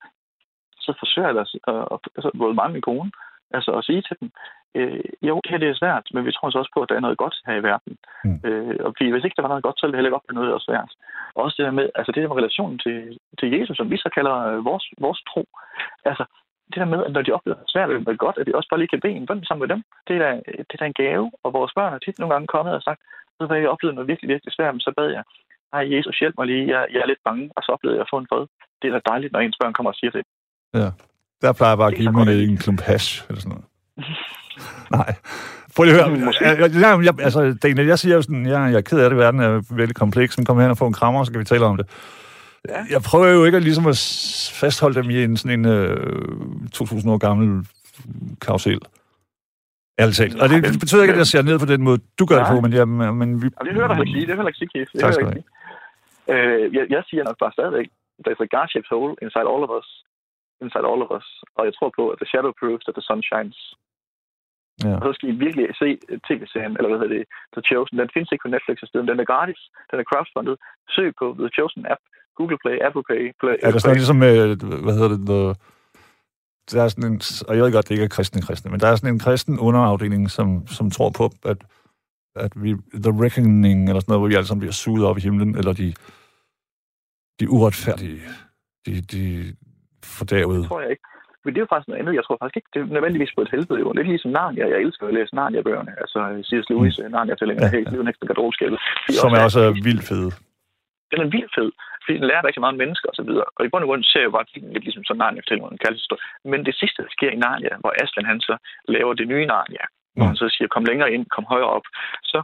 så forsøger jeg altså, at, altså, både mange kone, altså at sige til dem, øh, jo, det her det er svært, men vi tror så også på, at der er noget godt her i verden. Mm. Øh, og fordi hvis ikke der var noget godt, så ville det heller ikke op med noget, der er svært. Og også det der med, altså det der med relationen til, til Jesus, som vi så kalder øh, vores, vores tro. Altså, det der med, at når de oplever svært, det er godt, at vi også bare lige kan bede en bøn sammen med dem. Det er, da, det er da en gave, og vores børn har tit nogle gange kommet og sagt, så har jeg oplevet noget virkelig, virkelig svært, men så bad jeg, hej Jesus, hjælp mig lige, jeg, jeg er lidt bange, og så oplevede jeg at få en fred. Det er da dejligt, når ens børn kommer og siger det. Ja. Der plejer jeg bare at give mig en klump hash, eller sådan noget. Nej. Prøv lige at høre. Måske. Jeg, jeg, jeg, altså, Daniel, jeg siger jo sådan, jeg, jeg er ked af det, verden er virkelig kompleks, men kom hen og få en krammer, så kan vi tale om det. Ja. Jeg prøver jo ikke at, ligesom at fastholde dem i en sådan en øh, 2000 år gammel karusel. Ærligt talt. Og det, det betyder ikke, at jeg ser ned på den måde, du gør det Nej. på, men, jeg, men vi... Og det hører du heller ikke sige, det er heller ikke. Det Tak skal jeg ikke sige. Øh, jeg, jeg siger nok bare stadigvæk, there's a God-shaped hole inside all of us. Inside all of us. Og jeg tror på, at the shadow proves that the sun shines. Ja. Og så skal I virkelig se tv-serien, eller hvad hedder det, The Chosen. Den findes ikke på Netflix og stedet. Den er gratis. Den er crowdfunded. Søg på The Chosen app. Google Play, Apple Pay. Play Er det sådan ligesom, øh, hvad hedder det, the, der er sådan en, og jeg ved godt, det ikke er kristne kristne, men der er sådan en kristen underafdeling, som, som tror på, at, at vi, the reckoning, eller sådan noget, hvor vi alle sammen bliver suget op i himlen, eller de, de uretfærdige, de, de fordavede. Det tror jeg ikke. Men det er jo faktisk noget andet. Jeg tror faktisk ikke, det er nødvendigvis på et helvede. Jo. Lidt ligesom Narnia. Jeg elsker at læse Narnia-bøgerne. Altså C.S. Lewis, mm. Narnia-tællinger, ja, helt livet næste garderobeskabet. Som er også vildt fede. Den er vildt fed, fordi den lærer rigtig meget om mennesker og så videre. Og i bund og grund ser jeg jo bare lidt ligesom sådan Narnia fortæller en kærlighedshistorie. Men det sidste, der sker i Narnia, hvor Aslan han så laver det nye Narnia, hvor han så siger, kom længere ind, kom højere op, så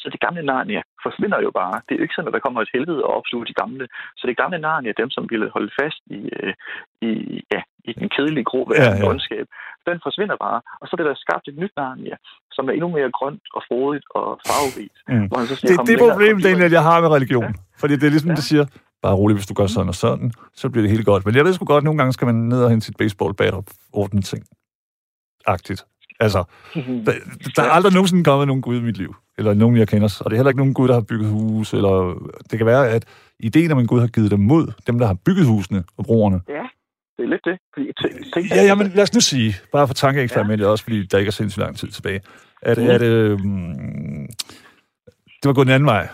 så det gamle Narnia forsvinder jo bare. Det er jo ikke sådan, at der kommer et helvede og opsluge de gamle. Så det gamle Narnia, dem som ville holde fast i, øh, i, ja, i den kedelige grå verden ja, ja. ondskab, den forsvinder bare. Og så er det der skabt et nyt Narnia, som er endnu mere grønt og frodigt og farverigt. Mm. Hvor han så siger, det, er det er, jeg har med religion. Ja. Fordi det er ligesom, ja. det siger, bare roligt, hvis du gør sådan og sådan, så bliver det helt godt. Men jeg ved sgu godt, at nogle gange skal man ned og hente sit baseballbat og ordne ting. Agtigt. Altså, der, der er aldrig nogensinde kommet nogen Gud i mit liv, eller nogen, jeg kender, og det er heller ikke nogen Gud, der har bygget hus, eller det kan være, at ideen om en Gud har givet dem mod, dem, der har bygget husene og broerne. Ja, det er lidt det. Fordi, tænk, ja, jamen, lad os nu sige, bare for tankeeksperimentet ja. også, fordi der ikke er sindssygt lang tid tilbage, at, mm. at øh, det var gået en anden vej,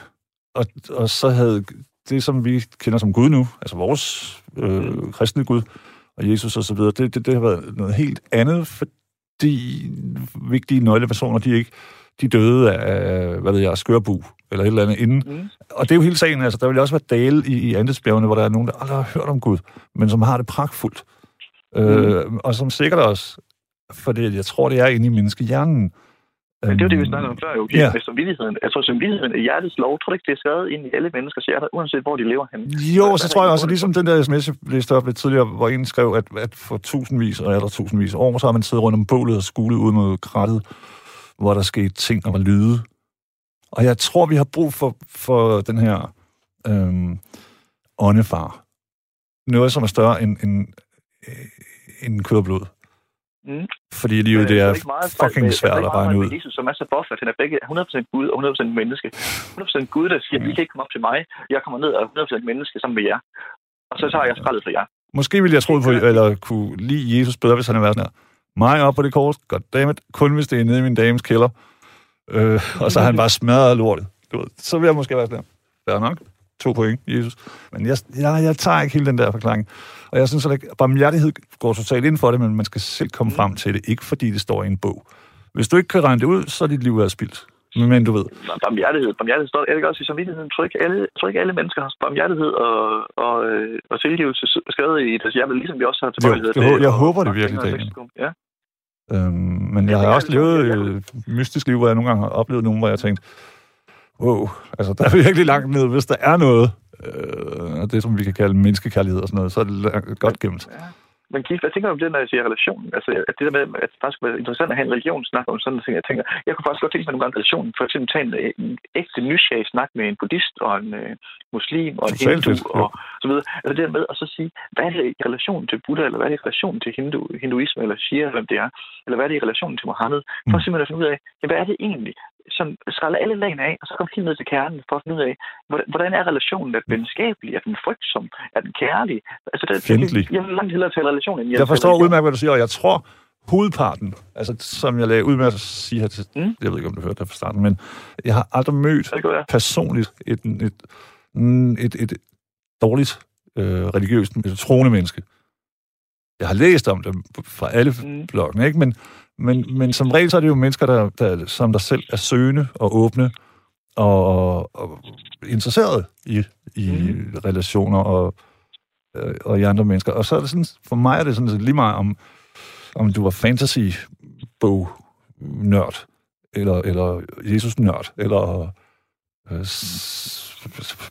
og, og så havde det, som vi kender som Gud nu, altså vores øh, kristne Gud, og Jesus og så videre, det, det, det har været noget helt andet, for de vigtige nøglepersoner, de ikke de døde af, hvad ved jeg, skørbu, eller et eller andet inden. Mm. Og det er jo hele sagen, altså, der vil også være dale i, i Andesbjergene, hvor der er nogen, der aldrig har hørt om Gud, men som har det pragtfuldt. Mm. Øh, og som sikkert også, for det, jeg tror, det er inde i menneskehjernen, men det var det, vi snakkede om før, jo. Ja. Med samvittigheden. Jeg tror, samvittigheden er hjertets lov. Tror du ikke, det er skrevet ind i alle menneskers hjerter, uanset hvor de lever henne? Jo, så, så tror jeg også, ligesom den der sms, jeg læste op lidt tidligere, hvor en skrev, at, at for tusindvis og der tusindvis år, så har man siddet rundt om bålet og skulet ud mod krattet, hvor der skete ting og var lyde. Og jeg tror, vi har brug for, for den her øhm, åndefar. Noget, som er større end, end, end kød og blod. Mm. Fordi livet, det er, er fucking med, svært at regne ud. Jesus, som er så buffer, at han er begge 100% Gud og 100% menneske. 100% Gud, der siger, mm. I kan ikke komme op til mig. Jeg kommer ned og er 100% menneske sammen med jer. Og så tager jeg skraldet for jer. Måske ville jeg tro på, eller kunne lide Jesus bedre, hvis han havde været sådan her. Mig op på det kors, goddammit, kun hvis det er nede i min dames kælder. Øh, og så har han bare smadret lortet. Du ved, så vil jeg måske være sådan her. nok. To point, Jesus. Men jeg, jeg, jeg tager ikke hele den der forklaring. Og jeg synes at barmhjertighed går totalt ind for det, men man skal selv komme mm. frem til det, ikke fordi det står i en bog. Hvis du ikke kan regne det ud, så er dit liv er spildt. Men du ved. Barmhjertighed. Barmhjertighed står ikke også i samvittigheden. Tror ikke alle, tror ikke alle mennesker har barmhjertighed og, og, øh, og tilgivelse skrevet i deres hjerte, ligesom vi også har tilbøjelighed. Jo, jeg, jeg håber det virkelig, Daniel. Ja. Øhm, men jeg har også levet et mystisk liv, hvor jeg nogle gange har oplevet nogen, hvor jeg har tænkt, wow, altså der er virkelig langt ned, hvis der er noget, øh, det som vi kan kalde menneskekærlighed og sådan noget, så er det godt gemt. Ja. Men Keith, hvad tænker du om det, når jeg siger relation? Altså, at det der med, at det faktisk er interessant at have en religion snak om sådan ting, jeg tænker, jeg kunne faktisk godt tænke mig nogle gange relation. For eksempel tage en, en ægte nysgerrig snak med en buddhist og en øh, muslim og en hindu og så videre. Altså det der med at så sige, hvad er det i relation til Buddha, eller hvad er det i relation til hindu, hinduisme, eller shia, eller hvem det er, eller hvad er det i relation til Mohammed? For mm. simpelthen at finde ud af, hvad er det egentlig? Som skræller alle lagene af, og så kommer helt ned til kernen for at finde ud af, hvordan er relationen? Er den venskabelig? Er den frygtsom? Er den kærlig? Altså, det, Fjendtlig. Jeg vil langt hellere tale relation, end jeg Jeg forstår udmærket, hvad du siger, og jeg tror, hovedparten, altså som jeg lagde ud med at sige her til, mm. jeg ved ikke, om du hørte det fra starten, men jeg har aldrig mødt personligt et, et, et, et, et dårligt øh, religiøst, et troende menneske. Jeg har læst om dem fra alle mm. bloggene, ikke? Men, men, men som regel så er det jo mennesker, der, der, som der selv er søgende og åbne og, og, interesserede i, i mm. relationer og, øh, og i andre mennesker. Og så er det sådan, for mig er det sådan lige meget om, om du var fantasy-bog-nørd, eller, eller Jesus-nørd, eller øh,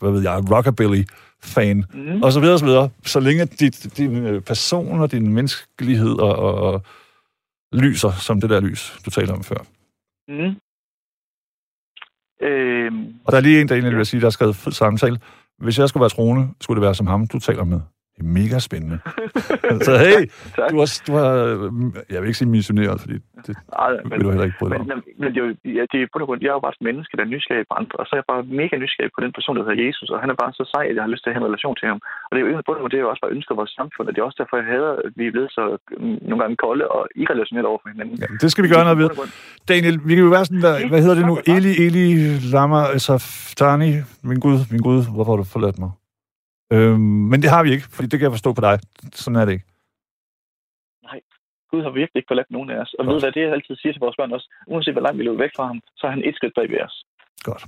hvad ved jeg, rockabilly-fan, mm. og så videre, og så videre. Så længe dit, din øh, person og din menneskelighed og, og, og lyser, som det der lys, du talte om før. Mm. Øhm, og der er lige en, der egentlig vil sige, der har skrevet samtale. Hvis jeg skulle være troende, skulle det være som ham, du taler med. Mega spændende. så hey, du har, du har, jeg vil ikke sige missioneret, fordi det Nej, men, vil du heller ikke bryde men, men, men det er jo, ja, det er, på grund, jeg er jo bare et menneske, der er nysgerrig på andre, og så er jeg bare mega nysgerrig på den person, der hedder Jesus, og han er bare så sej, at jeg har lyst til at have en relation til ham. Og det er jo egentlig på det er jo også bare ønsket af vores samfund, og det er også derfor, jeg hader, at vi er blevet så mm, nogle gange kolde og irrelationelle over for hinanden. Ja, det skal vi gøre noget ved. Daniel, vi kan jo være sådan, hvad, hvad hedder det nu? Eli, Eli, Lama, altså Tani, min Gud, min Gud, hvorfor har du forladt mig? Øhm, men det har vi ikke, fordi det kan jeg forstå på dig. Sådan er det ikke. Nej, Gud har virkelig ikke forladt nogen af os. Og ved du hvad, det jeg altid siger til vores børn også, uanset hvor langt vi løber væk fra ham, så er han et skridt bag ved os. Godt.